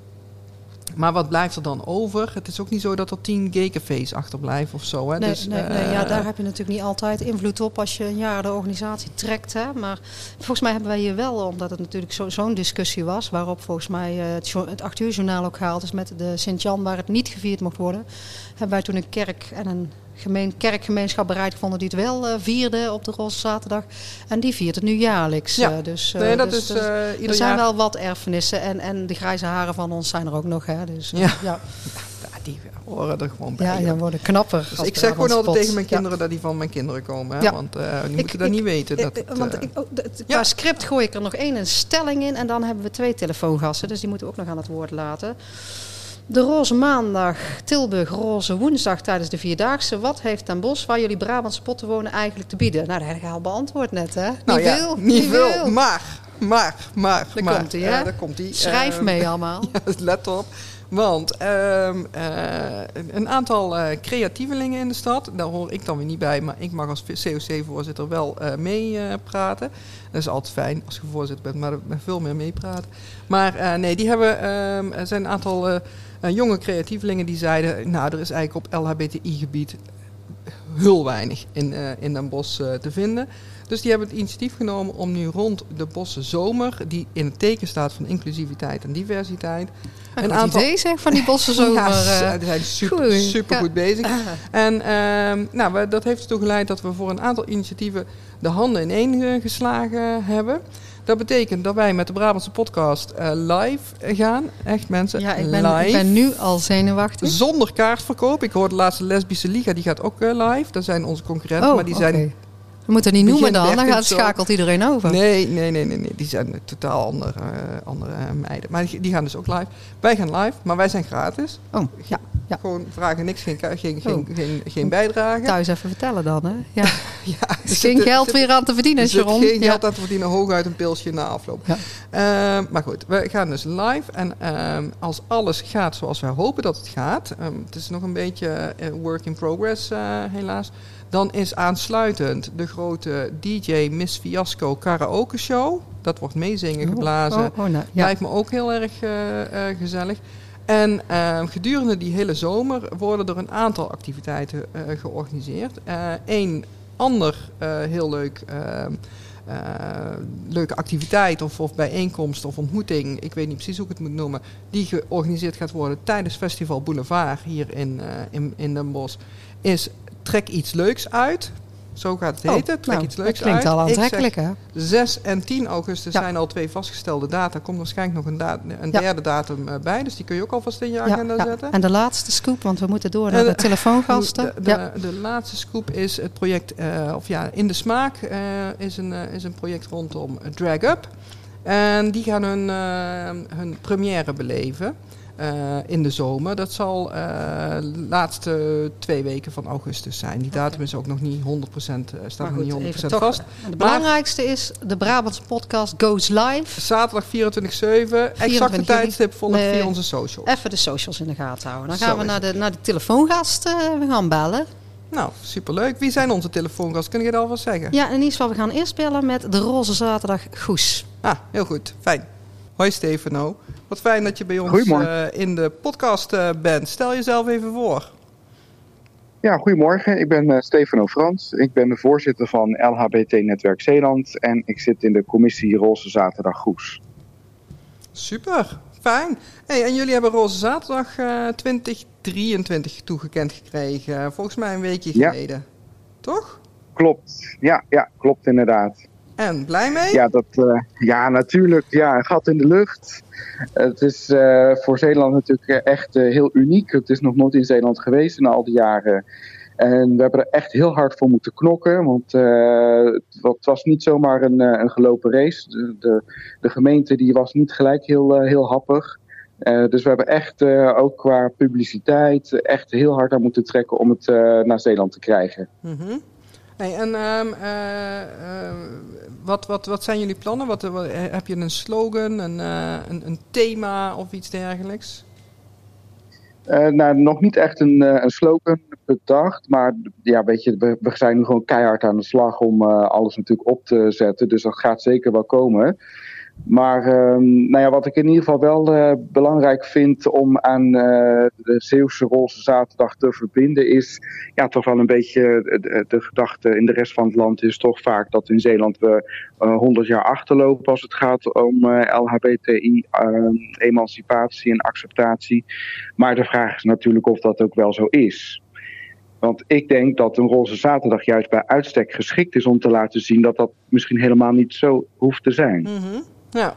maar wat blijft er dan over? Het is ook niet zo dat er tien gaycafés achterblijven of zo. Hè? Nee, dus, nee, nee ja, daar heb je natuurlijk niet altijd invloed op als je een jaar de organisatie trekt. Hè? Maar volgens mij hebben wij hier wel, omdat het natuurlijk zo'n zo discussie was... waarop volgens mij het, het 8 uur journaal ook gehaald is met de Sint-Jan... waar het niet gevierd mocht worden... hebben wij toen een kerk en een gemeen, kerkgemeenschap bereid gevonden die het wel uh, vierde op de Roze Zaterdag. En die viert het nu jaarlijks. Ja. Uh, dus, uh, nee, dat dus, is, dus, er zijn wel wat erfenissen. En, en de grijze haren van ons zijn er ook nog. Hè, dus, ja. die horen er gewoon bij. Ja, die worden knapper. Dus ik zeg gewoon altijd tegen mijn kinderen dat die van mijn kinderen komen. Hè? Want die moeten dat niet weten. Dat ik, het, want ik, oh, qua script gooi ik er nog één een stelling in. En dan hebben we twee telefoongasten. Dus die moeten we ook nog aan het woord laten. De Roze Maandag, Tilburg, Roze Woensdag tijdens de Vierdaagse. Wat heeft Den Bosch, waar jullie Brabantse potten wonen, eigenlijk te bieden? Nou, dat heb ik al beantwoord net, hè? Nou niet ja, veel. Niet veel, maar, maar, maar. Daar maar, komt hij, hè? Uh, daar komt hij. Schrijf uh, mee allemaal. ja, let op. Want uh, een aantal eh, creatievelingen in de stad, daar hoor ik dan weer niet bij, maar ik mag als COC-voorzitter wel eh, meepraten. dat is altijd fijn als je voorzitter bent, maar met veel meer meepraten. Maar eh, nee, die hebben, ehm, er zijn een aantal jonge creatievelingen die zeiden, nou er is eigenlijk op LHBTI-gebied heel weinig in, in Den Bosch te vinden. Dus die hebben het initiatief genomen om nu rond de Bosse Zomer, die in het teken staat van inclusiviteit en diversiteit. Een, een aantal idee zeg van die Bosse Zomer. ja, die zijn super, super goed bezig. En uh, nou, we, dat heeft ertoe geleid dat we voor een aantal initiatieven de handen ineen geslagen hebben. Dat betekent dat wij met de Brabantse podcast uh, live gaan. Echt mensen, ja, ik ben, live. ik ben nu al zenuwachtig. Zonder kaartverkoop. Ik hoor de laatste lesbische liga, die gaat ook uh, live. Dat zijn onze concurrenten, oh, maar die okay. zijn we moeten niet noemen dan, dan gaat, schakelt iedereen over. Nee, nee, nee, nee, nee. die zijn totaal andere, uh, andere meiden. Maar die, die, gaan dus ook live. Wij gaan live, maar wij zijn gratis. Oh, ja. Ja. Gewoon vragen niks, geen, geen, geen, oh. geen, geen bijdrage. Thuis even vertellen dan, hè? Ja. ja dus geen geld weer aan te verdienen, Sharon. geen ja. geld aan te verdienen, hooguit een pilsje na afloop. Ja. Uh, maar goed, we gaan dus live. En uh, als alles gaat zoals wij hopen dat het gaat... Um, het is nog een beetje work in progress, uh, helaas dan is aansluitend de grote DJ Miss Fiasco karaoke show. Dat wordt meezingen, geblazen. Oh, oh, oh, nou, ja. Lijkt me ook heel erg uh, uh, gezellig. En uh, gedurende die hele zomer worden er een aantal activiteiten georganiseerd. Eén ander heel leuk uh, leuke activiteit of, of bijeenkomst of ontmoeting, ik weet niet precies hoe ik het moet noemen, die georganiseerd gaat worden tijdens Festival Boulevard hier in, in, in Den Bosch, is trek iets leuks uit. Zo gaat het heten. Oh, trek nou, iets leuks dat klinkt uit. al aantrekkelijk, hè? 6 en 10 augustus Ja. zijn al twee vastgestelde data. Er komt waarschijnlijk nog een, da- een Ja. derde datum uh, bij. Dus die kun je ook alvast in je agenda ja. zetten. En de laatste scoop, want we moeten door naar de de- telefoongasten. De, de, laatste scoop is het project, eh, of ja, In de Smaak eh, is, een, eh, is een project rondom Drag Up. En die gaan hun, eh, hun première beleven eh, in de zomer. Dat zal eh, de laatste twee weken van augustus zijn. Die datum is ook nog niet 100%, eh, staat nog niet 100% even toch, vast. Het belangrijkste is, de Brabantse podcast goes live. Zaterdag 24-7, exacte tijdstip volgt Nee. via onze social. Even de socials in de gaten houden. Dan Zo gaan we naar de, naar de telefoongast. eh, we gaan bellen. Nou, superleuk. Wie zijn onze telefoongast? Kun je dat alvast zeggen? Ja, in ieder geval, we gaan eerst bellen met de Roze Zaterdag Goes. Ah, heel goed. Fijn. Hoi Stefano. Wat fijn dat je bij ons eh, in de podcast eh, bent. Stel jezelf even voor. Ja, goedemorgen. Ik ben eh, Stefano Frans. Ik ben de voorzitter van LHBT Netwerk Zeeland en ik zit in de commissie Roze Zaterdag Goes. Super. Fijn. Hey, en jullie hebben Roze Zaterdag eh, 2023 toegekend gekregen. Volgens mij een weekje Ja. geleden. Toch? Klopt. Ja, ja, klopt inderdaad. En blij mee? Ja, dat, eh, ja natuurlijk. Ja, een gat in de lucht. Het is eh, voor Zeeland natuurlijk eh, echt heel uniek. Het is nog nooit in Zeeland geweest in al die jaren. En we hebben er echt heel hard voor moeten knokken. Want het, wa- het was niet zomaar een, een gelopen race. De, de, de gemeente die was niet gelijk heel, heel happig. Dus we hebben echt ook qua publiciteit echt heel hard aan moeten trekken om het naar Zeeland te krijgen. Mhm. En ehm, wat, wat, wat zijn jullie plannen? Wat, heb je een slogan, een, een, een thema of iets dergelijks? Nou, nog niet echt een, een slogan bedacht. Maar ja, weet je, we, we, zijn nu gewoon keihard aan de slag om alles natuurlijk op te zetten. Dus dat gaat zeker wel komen. Maar um, nou ja, wat ik in ieder geval wel uh, belangrijk vind om aan uh, de Zeeuwse Roze Zaterdag te verbinden, is ja, toch wel een beetje de, de, gedachte in de rest van het land is toch vaak dat in Zeeland we uh, 100 jaar achterlopen als het gaat om LHBTI, ehm, en acceptatie. Maar de vraag is natuurlijk of dat ook wel zo is. Want ik denk dat een roze zaterdag juist bij uitstek geschikt is om te laten zien dat dat misschien helemaal niet zo hoeft te zijn. Mm. Ja,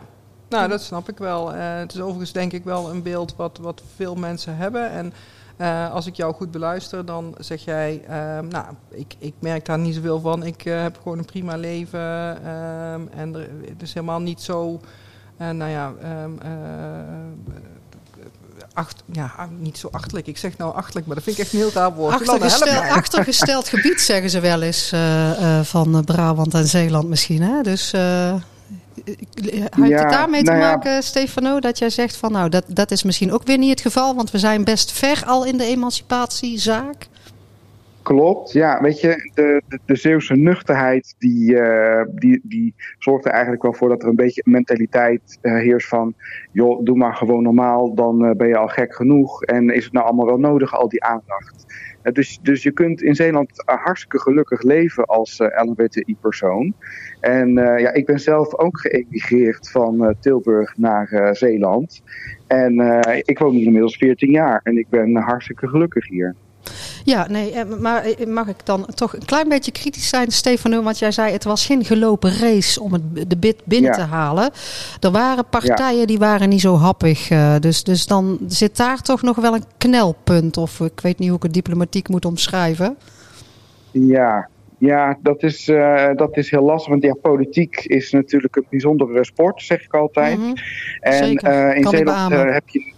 nou dat snap ik wel. Uh, het is overigens denk ik wel een beeld wat, wat veel mensen hebben. En uh, als ik jou goed beluister, dan zeg jij, uh, nou, ik, ik merk daar niet zoveel van. Ik heb gewoon een prima leven. Ehm, en er, het is helemaal niet zo, nou ja, um, acht, ja, niet zo achterlijk. Ik zeg nou achterlijk, maar dat vind ik echt een heel raar woord. Achtergesteld, achtergesteld gebied zeggen ze wel eens van Brabant en Zeeland misschien. Hè? Dus heeft ja, het daarmee te nou maken, Stefano, dat jij zegt van nou, dat, dat is misschien ook weer niet het geval, want we zijn best ver al in de emancipatiezaak? Klopt, ja. Weet je, de, de, de Zeeuwse nuchterheid die, uh, die, die zorgt er eigenlijk wel voor dat er een beetje een mentaliteit uh, heerst van... joh, doe maar gewoon normaal, dan uh, ben je al gek genoeg. En is het nou allemaal wel nodig, al die aandacht? Dus, dus je kunt in Zeeland hartstikke gelukkig leven als LHBTI-persoon. En ja, ik ben zelf ook geëmigreerd van Tilburg naar Zeeland. En ik woon hier inmiddels 14 jaar en ik ben hartstikke gelukkig hier. Ja, nee, eh, maar eh, mag ik dan toch een klein beetje kritisch zijn, Stefano? Want jij zei het was geen gelopen race om het, de bid binnen te halen. Er waren partijen die waren niet zo happig. Uh, dus, dus dan zit daar toch nog wel een knelpunt. Of ik weet niet hoe ik het diplomatiek moet omschrijven. Ja, ja, dat is, uh, dat is heel lastig. Want ja, politiek is natuurlijk een bijzondere sport, zeg ik altijd. Mm -hmm. En uh, in Zeeland heb je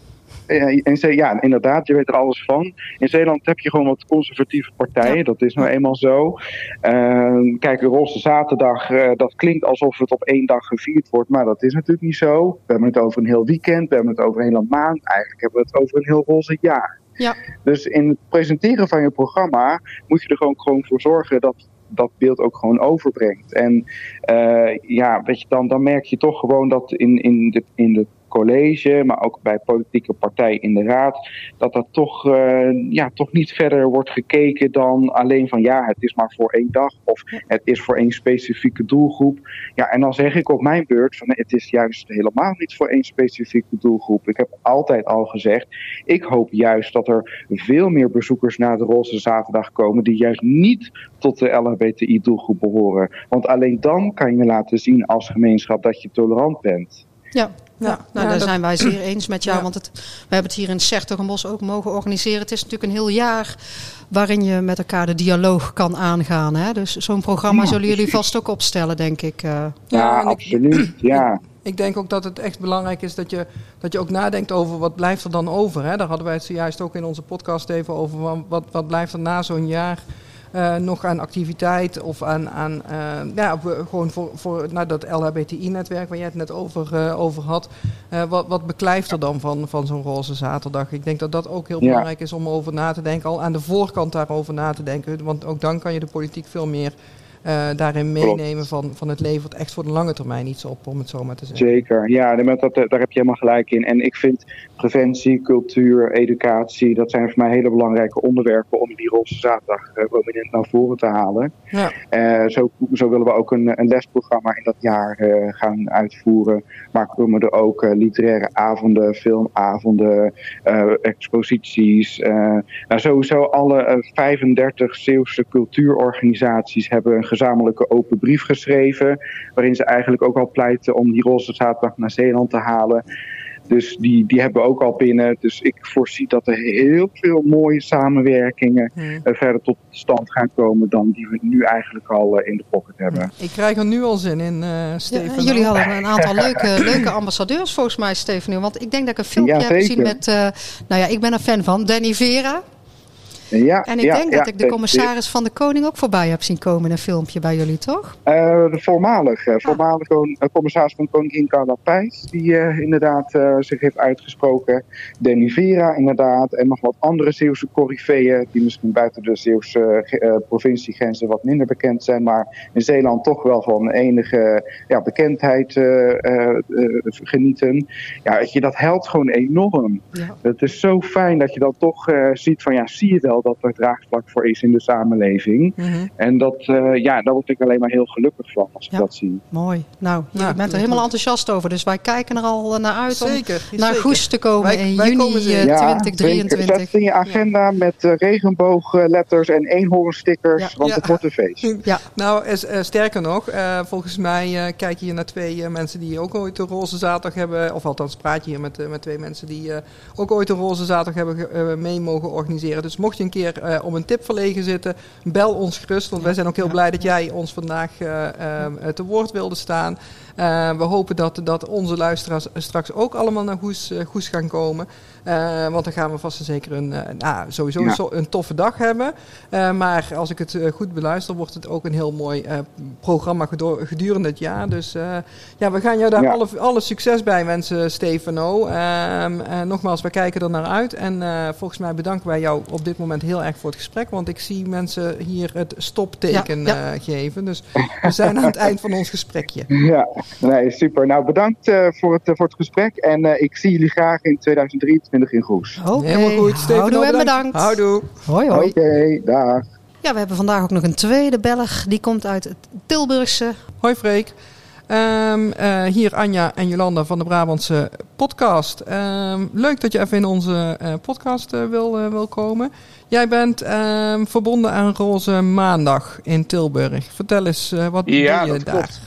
in, ja, inderdaad, je weet er alles van. In Zeeland heb je gewoon wat conservatieve partijen, dat is nou eenmaal zo. Uh, kijk, Roze Zaterdag, uh, dat klinkt alsof het op één dag gevierd wordt, maar dat is natuurlijk niet zo. We hebben het over een heel weekend, we hebben het over een hele maand, eigenlijk hebben we het over een heel roze jaar. Ja. Dus in het presenteren van je programma moet je er gewoon, gewoon voor zorgen dat dat beeld ook gewoon overbrengt. En uh, ja, weet je, dan, dan merk je toch gewoon dat in, in, de, in de college, maar ook bij politieke partijen in de raad, dat dat toch, uh, ja, toch niet verder wordt gekeken dan alleen van ja, het is maar voor één dag of het is voor één specifieke doelgroep. Ja, en dan zeg ik op mijn beurt van het is juist helemaal niet voor één specifieke doelgroep. Ik heb altijd al gezegd, ik hoop juist dat er veel meer bezoekers naar de Roze Zaterdag komen die juist niet tot de LHBTI-doelgroep behoren. Want alleen dan kan je laten zien als gemeenschap dat je tolerant bent. Ja, ja, nou, daar zijn wij zeer eens met jou. Want het, we hebben het hier in Sertogenbos ook mogen organiseren. Het is natuurlijk een heel jaar waarin je met elkaar de dialoog kan aangaan. Hè? Dus zo'n programma zullen jullie vast ook opstellen, denk ik. Uh. Ja, absoluut. Ja. Ik denk ook dat het echt belangrijk is dat je, dat je ook nadenkt over wat blijft er dan over. Hè? Daar hadden wij het zojuist ook in onze podcast even over. Wat, wat blijft er na zo'n jaar uh, nog aan activiteit of aan, aan uh, ja, gewoon voor, voor nou, dat LHBTI-netwerk waar jij het net over, uh, over had. wat, wat beklijft er dan van, van zo'n roze zaterdag? Ik denk dat dat ook heel ja. belangrijk is om over na te denken, al aan de voorkant daarover na te denken. Want ook dan kan je de politiek veel meer uh, daarin meenemen van, van het levert echt voor de lange termijn iets op, om het zo maar te zeggen. Zeker, ja, dat, daar heb je helemaal gelijk in. En ik vind preventie, cultuur, educatie, dat zijn voor mij hele belangrijke onderwerpen om die roze zaterdag uh, prominent naar voren te halen. Ja. Uh, zo, zo willen we ook een, een lesprogramma in dat jaar gaan uitvoeren. Maar komen er ook literaire avonden, filmavonden, exposities. nou, sowieso alle 35 Zeeuwse cultuurorganisaties hebben een gezamenlijke open brief geschreven. Waarin ze eigenlijk ook al pleiten om die roze zaterdag naar Zeeland te halen. Dus die, die hebben we ook al binnen. Dus ik voorzie dat er heel veel mooie samenwerkingen hmm. uh, verder tot stand gaan komen dan die we nu eigenlijk al uh, in de pocket hebben. Ik krijg er nu al zin in, uh, Steven. Ja, jullie hadden een aantal leuke, leuke ambassadeurs volgens mij, Steven. Want ik denk dat ik een filmpje ja, heb gezien met, nou ja, ik ben een fan van Danny Vera. Ja, en ik ja, denk ja, dat ik de commissaris van de Koning ook voorbij heb zien komen in een filmpje bij jullie, toch? Uh, de voormalige, uh, voormalige uh, commissaris van Carla Pijs, die uh, inderdaad zich heeft uitgesproken. Demi Vera inderdaad. En nog wat andere Zeeuwse coryfeeën, die misschien buiten de Zeeuwse provinciegrenzen wat minder bekend zijn. Maar in Zeeland toch wel van enige ja, bekendheid genieten. Ja, weet je, dat helpt gewoon enorm. Het is zo fijn dat je dan toch ziet van, ja, zie je wel dat er draagvlak voor is in de samenleving. Mm -hmm. En dat, ja, daar word ik alleen maar heel gelukkig van als ik ja. dat zie. Mooi. Nou, je Ja, bent er helemaal enthousiast over. Dus wij kijken er al naar uit Zeker, om naar. Goes te komen Wij- in wij juni komen eh, zeker. Ja, 2023. Zet in je agenda met eh, regenboogletters en eenhoornstickers, Ja. want Ja. het wordt een feest. Ja, Nou, is- eh, sterker nog, eh, volgens mij eh, kijk je hier naar twee eh, mensen die ook ooit de Roze Zaterdag hebben. Of althans, praat je hier met, eh, met twee mensen die eh, ook ooit de Roze Zaterdag hebben eh, mee mogen organiseren. Dus mocht je een keer eh, om een tip verlegen zitten, bel ons gerust. Want wij zijn ook heel blij dat jij ons vandaag eh, eh, te woord wilde staan. We hopen dat, dat onze luisteraars straks ook allemaal naar Goes, Goes gaan komen. Eh, want dan gaan we vast en zeker een, eh, nou, sowieso Ja. een, zo- een toffe dag hebben. Eh, maar als ik het eh, goed beluister, wordt het ook een heel mooi eh, programma gedurende het jaar. Dus eh, ja, we gaan jou daar Ja. alle, alle succes bij wensen, Stefano. Ehm, eh, nogmaals, we kijken er naar uit. En eh, volgens mij bedanken wij jou op dit moment heel erg voor het gesprek. Want ik zie mensen hier het stopteken Ja, ja. eh, geven. Dus we zijn aan het eind van ons gesprekje. Ja, nee, super. Nou, bedankt eh, voor, het, voor het gesprek en eh, ik zie jullie graag in 2023 in Goes. oké. Helemaal goed. Stefano, Houdoe en bedankt. Houdoe. Hoi, Oké, hoi. dag. Ja, we hebben vandaag ook nog een tweede Belg. Die komt uit het Tilburgse. Hoi Freek. Ehm, eh, hier Anja en Jolanda van de Brabantse podcast. Ehm, leuk dat je even in onze eh, podcast eh, wil, eh, wil komen. Jij bent ehm, verbonden aan Roze Maandag in Tilburg. Vertel eens, eh, wat Ja, doe je daar? klopt.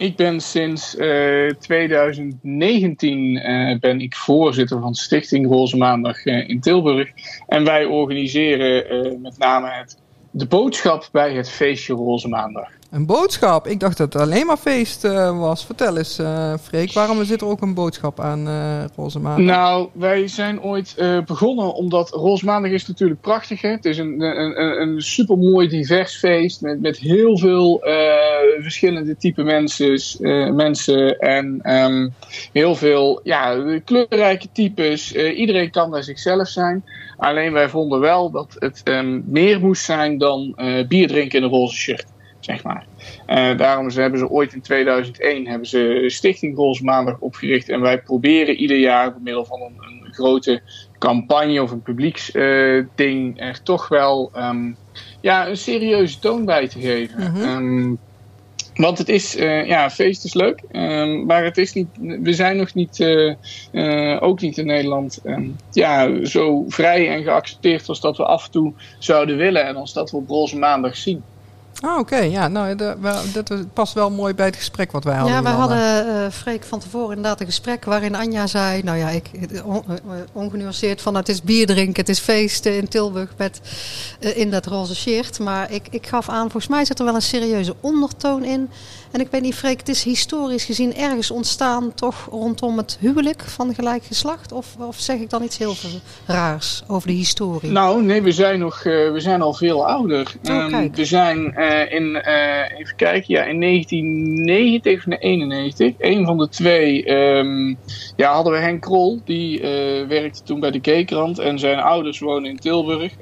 Ik ben sinds eh, 2019 eh, ben ik voorzitter van Stichting Roze Maandag eh, in Tilburg. En wij organiseren eh, met name het, de boodschap bij het feestje Roze Maandag. Een boodschap? Ik dacht dat het alleen maar feest eh, was. Vertel eens, eh Freek, waarom zit er ook een boodschap aan eh Roze Maandag? Nou, wij zijn ooit begonnen omdat Roze Maandag is natuurlijk prachtig. Hè? Het is een, een, een, supermooi divers feest met, met heel veel verschillende type mensen, mensen en ehm, heel veel ja, kleurrijke types. Iedereen kan daar zichzelf zijn. Alleen wij vonden wel dat het ehm, meer moest zijn dan bier drinken in een roze shirt. Zeg maar. Eh, daarom ze- hebben ze ooit in 2001 hebben ze Stichting Roze Maandag opgericht. En wij proberen ieder jaar door middel van een, een grote campagne of een publieksding er toch wel ehm, ja, een serieuze toon bij te geven. Mhm. Ehm, want het is, eh, ja, feest is leuk, ehm, maar het is niet, we zijn nog niet, eh, eh, ook niet in Nederland, ja, zo vrij en geaccepteerd als dat we af en toe zouden willen en als dat we op roze maandag zien. Ah, oké. Ja, nou, de- wel- dat past wel mooi bij het gesprek wat wij hadden. Ja, we hadden, eh Freek, van tevoren inderdaad een gesprek waarin Anja zei... Nou ja, ik, on, eh, ongenuanceerd van het is bier drinken, het is feesten in Tilburg met, in dat roze shirt. Maar ik, ik gaf aan, volgens mij zit er wel een serieuze ondertoon in. En ik weet niet, Freek, het is historisch gezien ergens ontstaan toch rondom het huwelijk van gelijk geslacht? Of, of zeg ik dan iets heel raars over de historie? Nou, nee, we zijn, nog, eh, we zijn al veel ouder. Oh, Ehm, we zijn eh, in, eh, even kijken, ja, in 1990 of 1991, een van de twee, ehm, ja, hadden we Henk Krol. Die werkte toen bij de Keekrand en zijn ouders wonen in Tilburg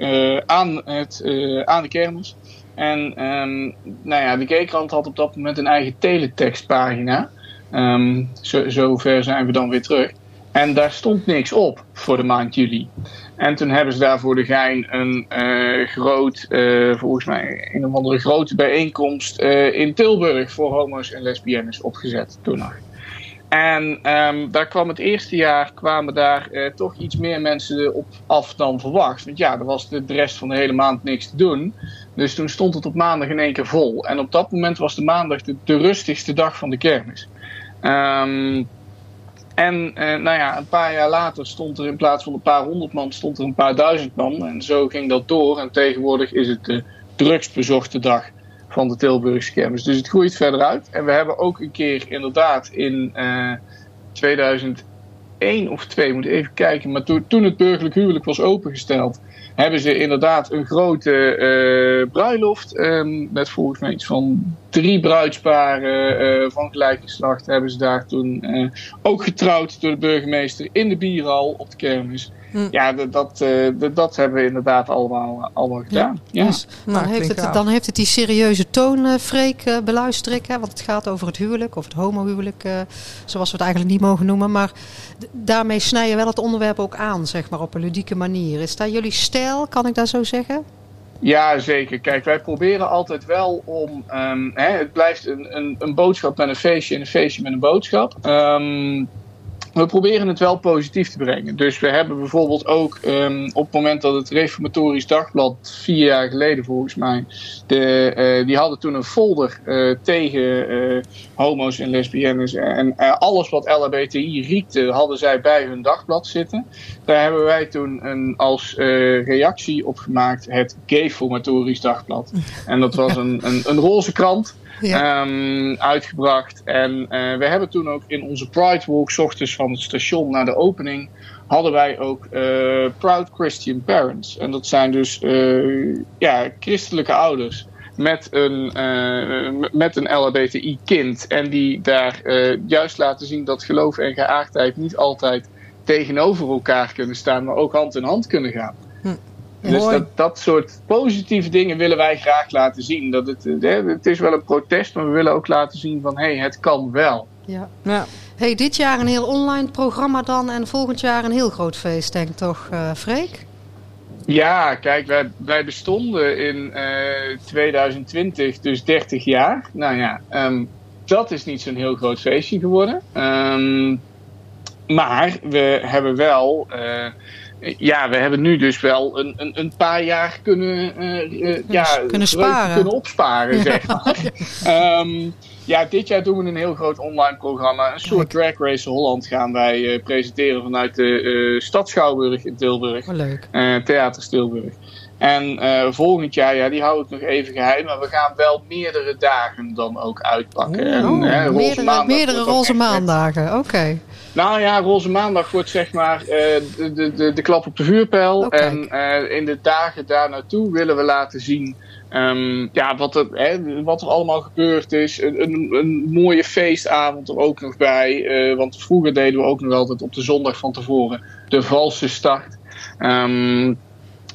aan, het, aan de kermis. En ehm, nou ja, de Keekrand had op dat moment een eigen teletextpagina. Ehm zo, zover zijn we dan weer terug. En daar stond niks op voor de maand juli. En toen hebben ze daar voor de gein een eh, groot, eh, volgens mij een of andere grote bijeenkomst eh, in Tilburg voor homo's en lesbiennes opgezet toen nog. En ehm, daar kwam het eerste jaar kwamen daar toch iets meer mensen op af dan verwacht. Want ja, er was de rest van de hele maand niks te doen. Dus toen stond het op maandag in één keer vol. En op dat moment was de maandag de, de rustigste dag van de kermis. Ehm, en eh, nou ja, een paar jaar later stond er in plaats van een paar honderd man, stond er een paar duizend man. En zo ging dat door. En tegenwoordig is het de drugsbezochte dag van de Tilburgse kermis. Dus het groeit verder uit. En we hebben ook een keer inderdaad in eh 2011 één of twee, moet even kijken. Maar toen het burgerlijk huwelijk was opengesteld, hebben ze inderdaad een grote uh, bruiloft. Um, met volgens mij iets van drie bruidsparen uh, van gelijk geslacht. Hebben ze daar toen uh, ook getrouwd door de burgemeester in de bierhal op de kermis. Hm. Ja, dat, dat, dat hebben we inderdaad allemaal, allemaal gedaan. Ja. Dus, dan, nou, heeft het, dan heeft het die serieuze toon, uh, Freek, uh, beluister ik. Hè, want het gaat over het huwelijk, of het homohuwelijk, zoals we het eigenlijk niet mogen noemen. Maar daarmee snij je wel het onderwerp ook aan, zeg maar, op een ludieke manier. Is dat jullie stijl, kan ik dat zo zeggen? Ja, zeker. Kijk, wij proberen altijd wel om. Um, hè, het blijft een, een, een, boodschap met een feestje en een feestje met een boodschap. Um, we proberen het wel positief te brengen. Dus we hebben bijvoorbeeld ook um, op het moment dat het Reformatorisch Dagblad, vier jaar geleden volgens mij, de, uh, die hadden toen een folder uh, tegen uh, homo's en lesbiennes en alles wat LHBTI riekte, hadden zij bij hun dagblad zitten. Daar hebben wij toen een, als reactie op gemaakt het Gay-Formatorisch Dagblad. En dat was een, een, een roze krant. Ja. Um, uitgebracht. En uh, we hebben toen ook in onze Pride Walk, ochtends van het station naar de opening, hadden wij ook uh, Proud Christian Parents. En dat zijn dus uh, ja, christelijke ouders met een, met een LHBTI-kind. En die daar juist laten zien dat geloof en geaardheid niet altijd tegenover elkaar kunnen staan, maar ook hand in hand kunnen gaan. Hm. Dus dat, dat soort positieve dingen willen wij graag laten zien. Dat het, hè, het is wel een protest, maar we willen ook laten zien van hé, hey, het kan wel. Ja. ja. Hey, dit jaar een heel online programma dan en volgend jaar een heel groot feest, denk ik toch, uh, Freek? Ja, kijk, wij, wij bestonden in uh, eh, 2020 dus 30 jaar. Nou ja, um, dat is niet zo'n heel groot feestje geworden. Um, maar we hebben wel. Uh, ja, we hebben nu dus wel een, een, een paar jaar kunnen, uh, ja, kunnen, sparen. kunnen opsparen, zeg maar. um, ja, dit jaar doen we een heel groot online programma. Een soort Drag Race Holland gaan wij uh, presenteren vanuit de uh, Stad Schouwburg in Tilburg. Oh, leuk. Theater Tilburg. En volgend jaar, ja, die hou ik nog even geheim. Maar we gaan wel meerdere dagen dan ook uitpakken. Oh, en, roze meerdere, meerdere roze maandagen, oké. Nou ja, Roze Maandag wordt zeg maar uh, de, de, de, klap op de vuurpijl. Okay. En uh, in de dagen daar naartoe willen we laten zien um, ja, wat, er, hè, wat er allemaal gebeurd is. Een, een, een mooie feestavond er ook nog bij. Uh, want vroeger deden we ook nog altijd op de zondag van tevoren de valse start. Um,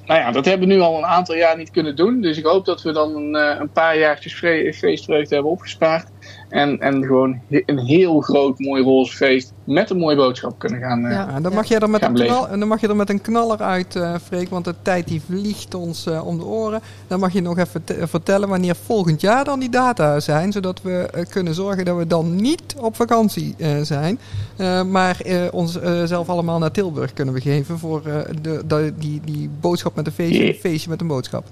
nou ja, dat hebben we nu al een aantal jaar niet kunnen doen. Dus ik hoop dat we dan een, een paar jaartjes feestvreugde hebben opgespaard. En, en gewoon een heel groot mooi roze feest met een mooie boodschap kunnen gaan. Uh, ja, dan, mag je er met een knal, dan mag je er met een knaller uit, uh, Freek, want de tijd die vliegt ons uh, om de oren. Dan mag je nog even vertellen wanneer volgend jaar dan die data zijn, zodat we kunnen zorgen dat we dan niet op vakantie zijn, maar ons zelf allemaal naar Tilburg kunnen begeven voor de, de, die, die boodschap met een feestje, feestje met een boodschap.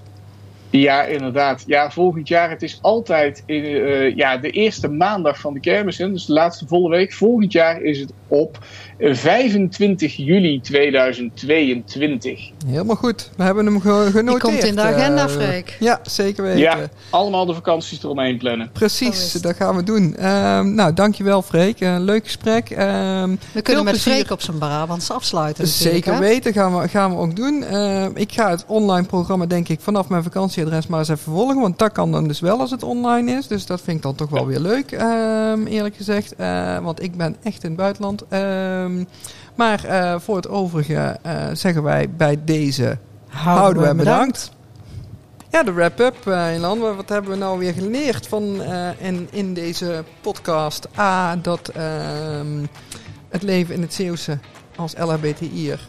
Ja, inderdaad. Ja, volgend jaar. Het is altijd in, uh, ja, de eerste maandag van de kermis. Hè, dus de laatste volle week. Volgend jaar is het op 25 juli 2022. Helemaal goed. We hebben hem genoteerd. Die komt in de agenda, uh, Freek. Ja, zeker weten. Ja, allemaal de vakanties eromheen plannen. Precies, dat gaan we doen. Uh, nou, dankjewel Freek. Uh, leuk gesprek. Ehm, we kunnen met Freek op zijn Brabants afsluiten. Zeker weten, gaan we, gaan we ook doen. Ehm, ik ga het online programma denk ik vanaf mijn vakantieadres maar eens even volgen. Want dat kan dan dus wel als het online is. Dus dat vind ik dan toch wel weer leuk, ehm, eerlijk gezegd. want ik ben echt in het buitenland. Um, maar uh, voor het overige uh, zeggen wij bij deze houden, we bedankt. Ja, de wrap-up, uh, Ilan. Wat hebben we nou weer geleerd van, in, in deze podcast? A, dat ehm, het leven in het Zeeuwse als LHBTI'er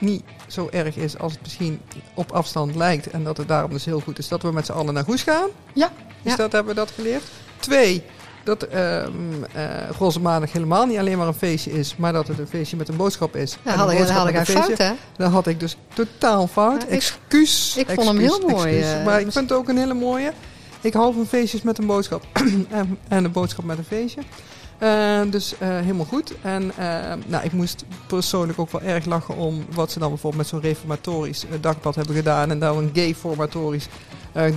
niet zo erg is als het misschien op afstand lijkt. En dat het daarom dus heel goed is dat we met z'n allen naar Goes gaan. Ja. Ja. dat, hebben we dat geleerd? Twee, dat uh, Roze Maandag helemaal niet alleen maar een feestje is, maar dat het een feestje met een boodschap is. Ja, had, ik, had ik fout, hè? Dat had ik dus totaal fout. Ja, excuus. Ik, vond hem heel mooi. Uh, maar ik vind het ook een hele mooie. Ik hou van feestjes met een boodschap. en, en een boodschap met een feestje. Uh, dus uh, helemaal goed. En uh, nou, ik moest persoonlijk ook wel erg lachen om wat ze dan bijvoorbeeld met zo'n reformatorisch dagblad hebben gedaan. En daar een gay-formatorisch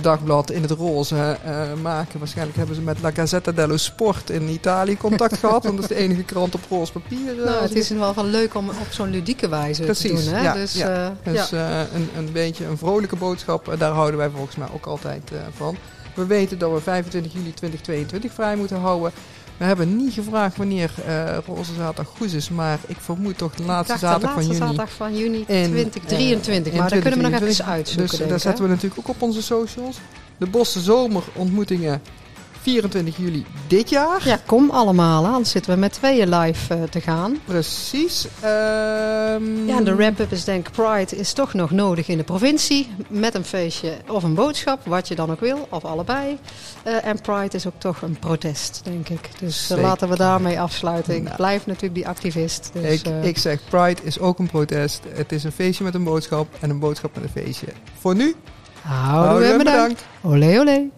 dagblad in het roze maken. Waarschijnlijk hebben ze met La Gazzetta dello Sport in Italië contact gehad. Want dat is de enige krant op roze papier. nou, het is in wel van leuk om op zo'n ludieke wijze Precies, te doen. Hè? Ja, dus, ja. dus een, een beetje een vrolijke boodschap. daar houden wij volgens mij ook altijd van. We weten dat we 25 juli 2022 vrij moeten houden. We hebben niet gevraagd wanneer uh, Roze Zaterdag goed is, maar ik vermoed toch de laatste zaterdag van juni. zaterdag van juni 2023. Uh, maar daar kunnen we nog even uitzoeken. Dus daar zetten we natuurlijk ook op onze socials. De Bosse Zomerontmoetingen 24 juli dit jaar. Ja, kom allemaal. Hè? Anders zitten we met tweeën live uh, te gaan. Precies. Um... Ja, de wrap-up is denk ik Pride is toch nog nodig in de provincie. Met een feestje of een boodschap, wat je dan ook wil. Of allebei. Uh, en Pride is ook toch een protest, denk ik. Dus uh, laten we daarmee afsluiten. Ik nou. blijf natuurlijk die activist. Dus, ik, ik zeg Pride is ook een protest. Het is een feestje met een boodschap en een boodschap met een feestje. Voor nu, houden we bedankt. bedankt. Olé, olé.